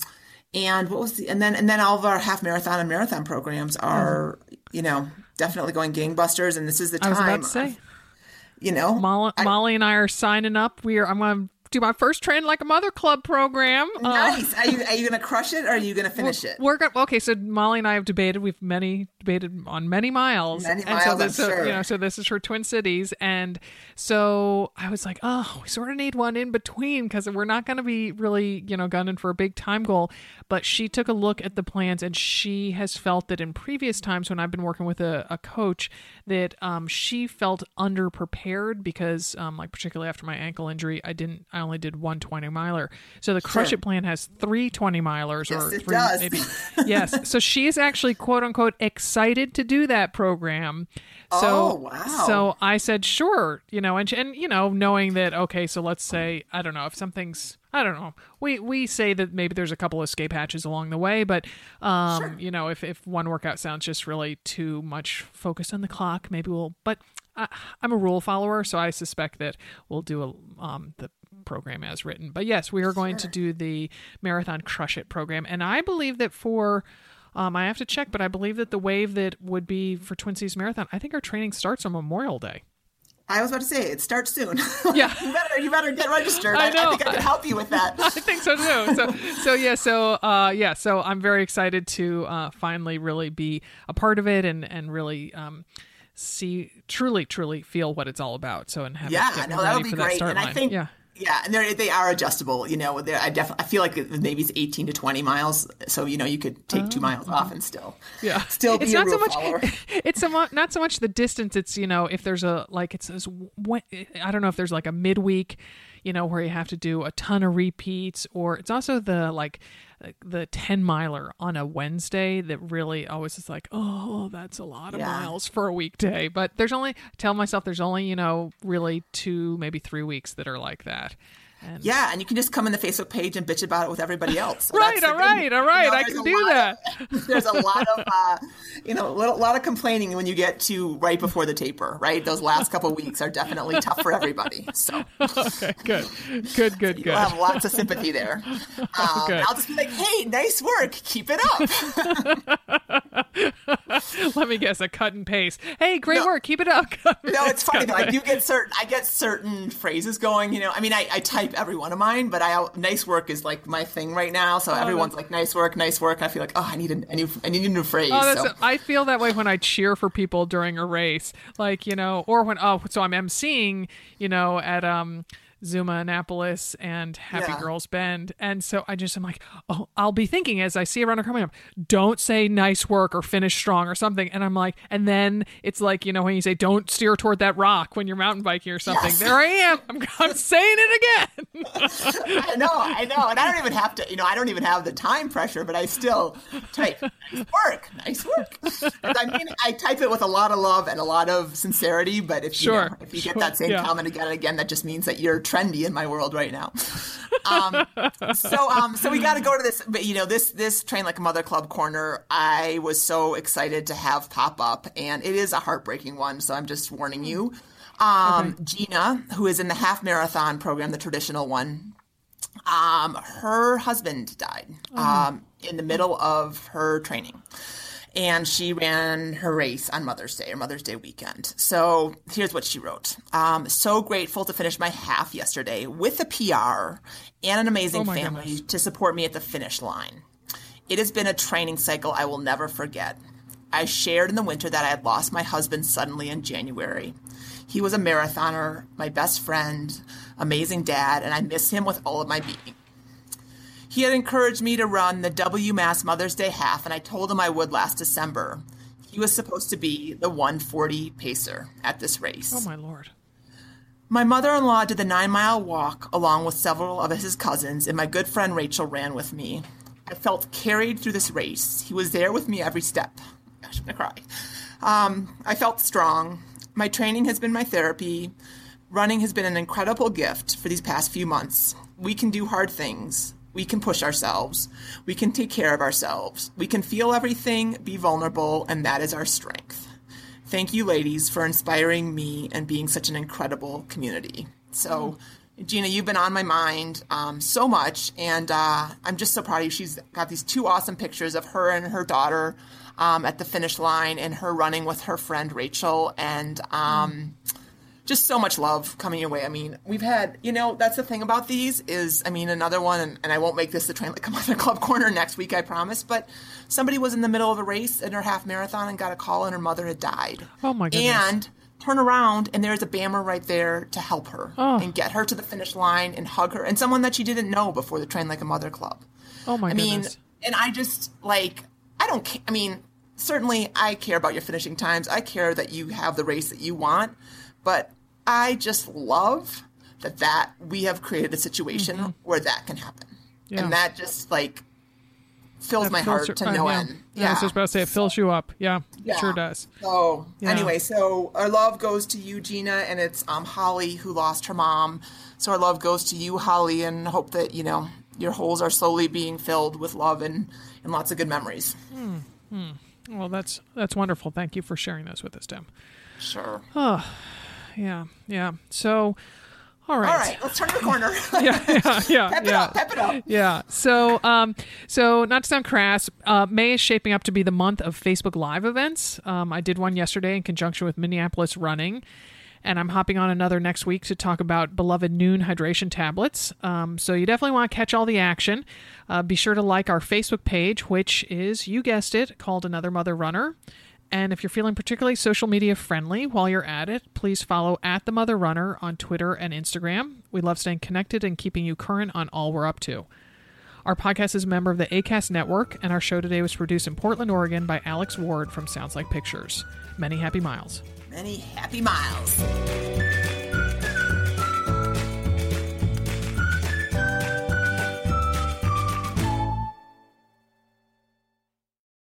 and what was the and then and then all of our half marathon and marathon programs are you know definitely going gangbusters and this is the I time was about to say, you know Molly, Molly and I are signing up. We are. I'm going to do my first Train Like a Mother Club program. Uh, nice are you are you gonna crush it or are you gonna finish it We're going okay. So Molly and I have debated. We've many debated on many miles. Many and so miles, this, I'm so, sure. you know, so this is for Twin Cities, and so I was like, oh, we sort of need one in between because we're not going to be really, you know, gunning for a big time goal. But she took a look at the plans, and she has felt that in previous times when I've been working with a, a coach, that um, she felt underprepared because, um, like particularly after my ankle injury, I didn't. I I only did one 20 miler. So the Crush Sure. It plan has three 20 milers Yes, or it three does. maybe. yes. So she is actually quote unquote excited to do that program. So, Oh, wow. So I said, sure, you know, and, and, you know, knowing that, okay, so let's say, I don't know, if something's, I don't know, we, we say that maybe there's a couple escape hatches along the way, but, um, you know, if, if one workout sounds just really too much focused on the clock, maybe we'll, but I'm a rule follower, so I suspect that we'll do a, um, the program as written. But yes, we are going to do the Marathon Crush It program. And I believe that for, um, I have to check, but I believe that the wave that would be for Twin Cities Marathon, I think our training starts on Memorial Day. I was about to say it starts soon. Yeah. you better you better get registered. I I, know. I think I can help you with that. I think so too. So, so yeah, so uh, yeah, so I'm very excited to uh, finally really be a part of it and and really um, see truly truly feel what it's all about. So and have yeah, it, get me no, that would be great. And. I think yeah. Yeah, and they they are adjustable. You know, they're, I definitely I feel like maybe it's eighteen to twenty miles, so you know you could take two miles oh. off and still Oh, Yeah, still be it's a not so much. follower. It's so mu- not so much the distance. It's you know if there's a like it's when, I don't know if there's like a midweek, you know where you have to do a ton of repeats, or it's also the like the ten miler on a Wednesday that really always is like oh that's a lot of Yeah. miles for a weekday. But there's only I tell myself there's only you know really two maybe three weeks that are like that. And Yeah, and you can just come in the Facebook page and bitch about it with everybody else. So Right, all right, all right, you know, I can do that. Of, there's a lot of, uh, you know, a little- lot of complaining when you get to right before the taper. Right, those last couple weeks are definitely tough for everybody. So okay, good, good, good, you'll good. have lots of sympathy there. Um. I'll just be like, "Hey, nice work, keep it up." Let me guess, a cut and paste. Hey, great No. work. Keep it up. No, it's funny though. I do get certain. I get certain phrases going. You know, I mean, I, I type every one of mine, but I nice work is like my thing right now. So everyone's like nice work, nice work. I feel like oh, I need a, new, I need a new phrase. Oh, so. I feel that way when I cheer for people during a race, like you know, or when oh, so I'm emceeing, you know, at um ZOOMA Annapolis and Happy Yeah. Girls Bend, and so I just am like, oh, I'll be thinking as I see a runner coming up, don't say nice work or finish strong or something, and I'm like, and then it's like you know when you say don't steer toward that rock when you're mountain biking or something, Yes. there I am, I'm, I'm saying it again. I know, I know, and I don't even have to. You know, I don't even have the time pressure, but I still type nice work, nice work. I mean, I type it with a lot of love and a lot of sincerity. But if you, Sure, know, if you sure, get that same yeah. comment again and again, that just means that you're trendy in my world right now. Um, so, um, so we got to go to this. But you know, this this train like a mother club corner. I was so excited to have pop up, and it is a heartbreaking one. So I'm just warning you. Um, Gina, who is in the half marathon program, the traditional one, um, her husband died um, in the middle of her training. And she ran her race on Mother's Day or Mother's Day weekend. So here's what she wrote. Um, so grateful to finish my half yesterday with a PR and an amazing Oh family goodness. to support me at the finish line. It has been a training cycle I will never forget. I shared in the winter that I had lost my husband suddenly in January. He was a marathoner, my best friend, amazing dad, and I miss him with all of my being. He had encouraged me to run the WMAS Mother's Day half, and I told him I would last December. He was supposed to be the 140 pacer at this race. oh my lord. My mother in law did the nine mile walk along with several of his cousins, and my good friend Rachel ran with me. I felt carried through this race. He was there with me every step. Gosh, I'm gonna cry. Um, I felt strong. My training has been my therapy. Running has been an incredible gift for these past few months. We can do hard things. We can push ourselves. We can take care of ourselves. We can feel everything, be vulnerable, and that is our strength. Thank you, ladies, for inspiring me and being such an incredible community. So, Gina, you've been on my mind um, so much, and uh, I'm just so proud of you. She's got these two awesome pictures of her and her daughter um, at the finish line, and her running with her friend Rachel, and um, just so much love coming your way. I mean, we've had, you know, that's the thing about these is, I mean, another one, and, and I won't make this the train like a mother club corner next week, I promise. But somebody was in the middle of a race in her half marathon and got a call, and her mother had died. Oh, my goodness. And turn around, and there's a BAMR right there to help her Oh. and get her to the finish line and hug her, and someone that she didn't know before the train like a mother club. Oh my god. I mean, and I just like I don't. ca- I mean, certainly I care about your finishing times. I care that you have the race that you want, but I just love that that we have created a situation where that can happen, Mm-hmm. Yeah. and that just like fills That my fills heart your- to uh, no yeah. end. Yeah, I was just about to say it fills you up. Yeah, Yeah. sure does. So Yeah. anyway, so our love goes to you, Gina, and it's um, Holly who lost her mom. So our love goes to you, Holly, and hope that you know your holes are slowly being filled with love and and lots of good memories. Well, that's that's wonderful. Thank you for sharing those with us, Dim. Sure. Yeah, yeah. So, all right. All right, let's turn the corner. Yeah, yeah, yeah, pep it yeah. up, pep it up. Yeah. So, um, so not to sound crass, uh, May is shaping up to be the month of Facebook Live events. Um, I did one yesterday in conjunction with Minneapolis Running, and I'm hopping on another next week to talk about beloved Nuun hydration tablets. Um, so you definitely want to catch all the action. Uh, be sure to like our Facebook page, which is, you guessed it, called Another Mother Runner. And if you're feeling particularly social media friendly while you're at it, please follow at the Mother Runner on Twitter and Instagram. We love staying connected and keeping you current on all we're up to. Our podcast is a member of the ACAST network, and our show today was produced in Portland, Oregon by Alex Ward from Sounds Like Pictures. Many happy miles. Many happy miles.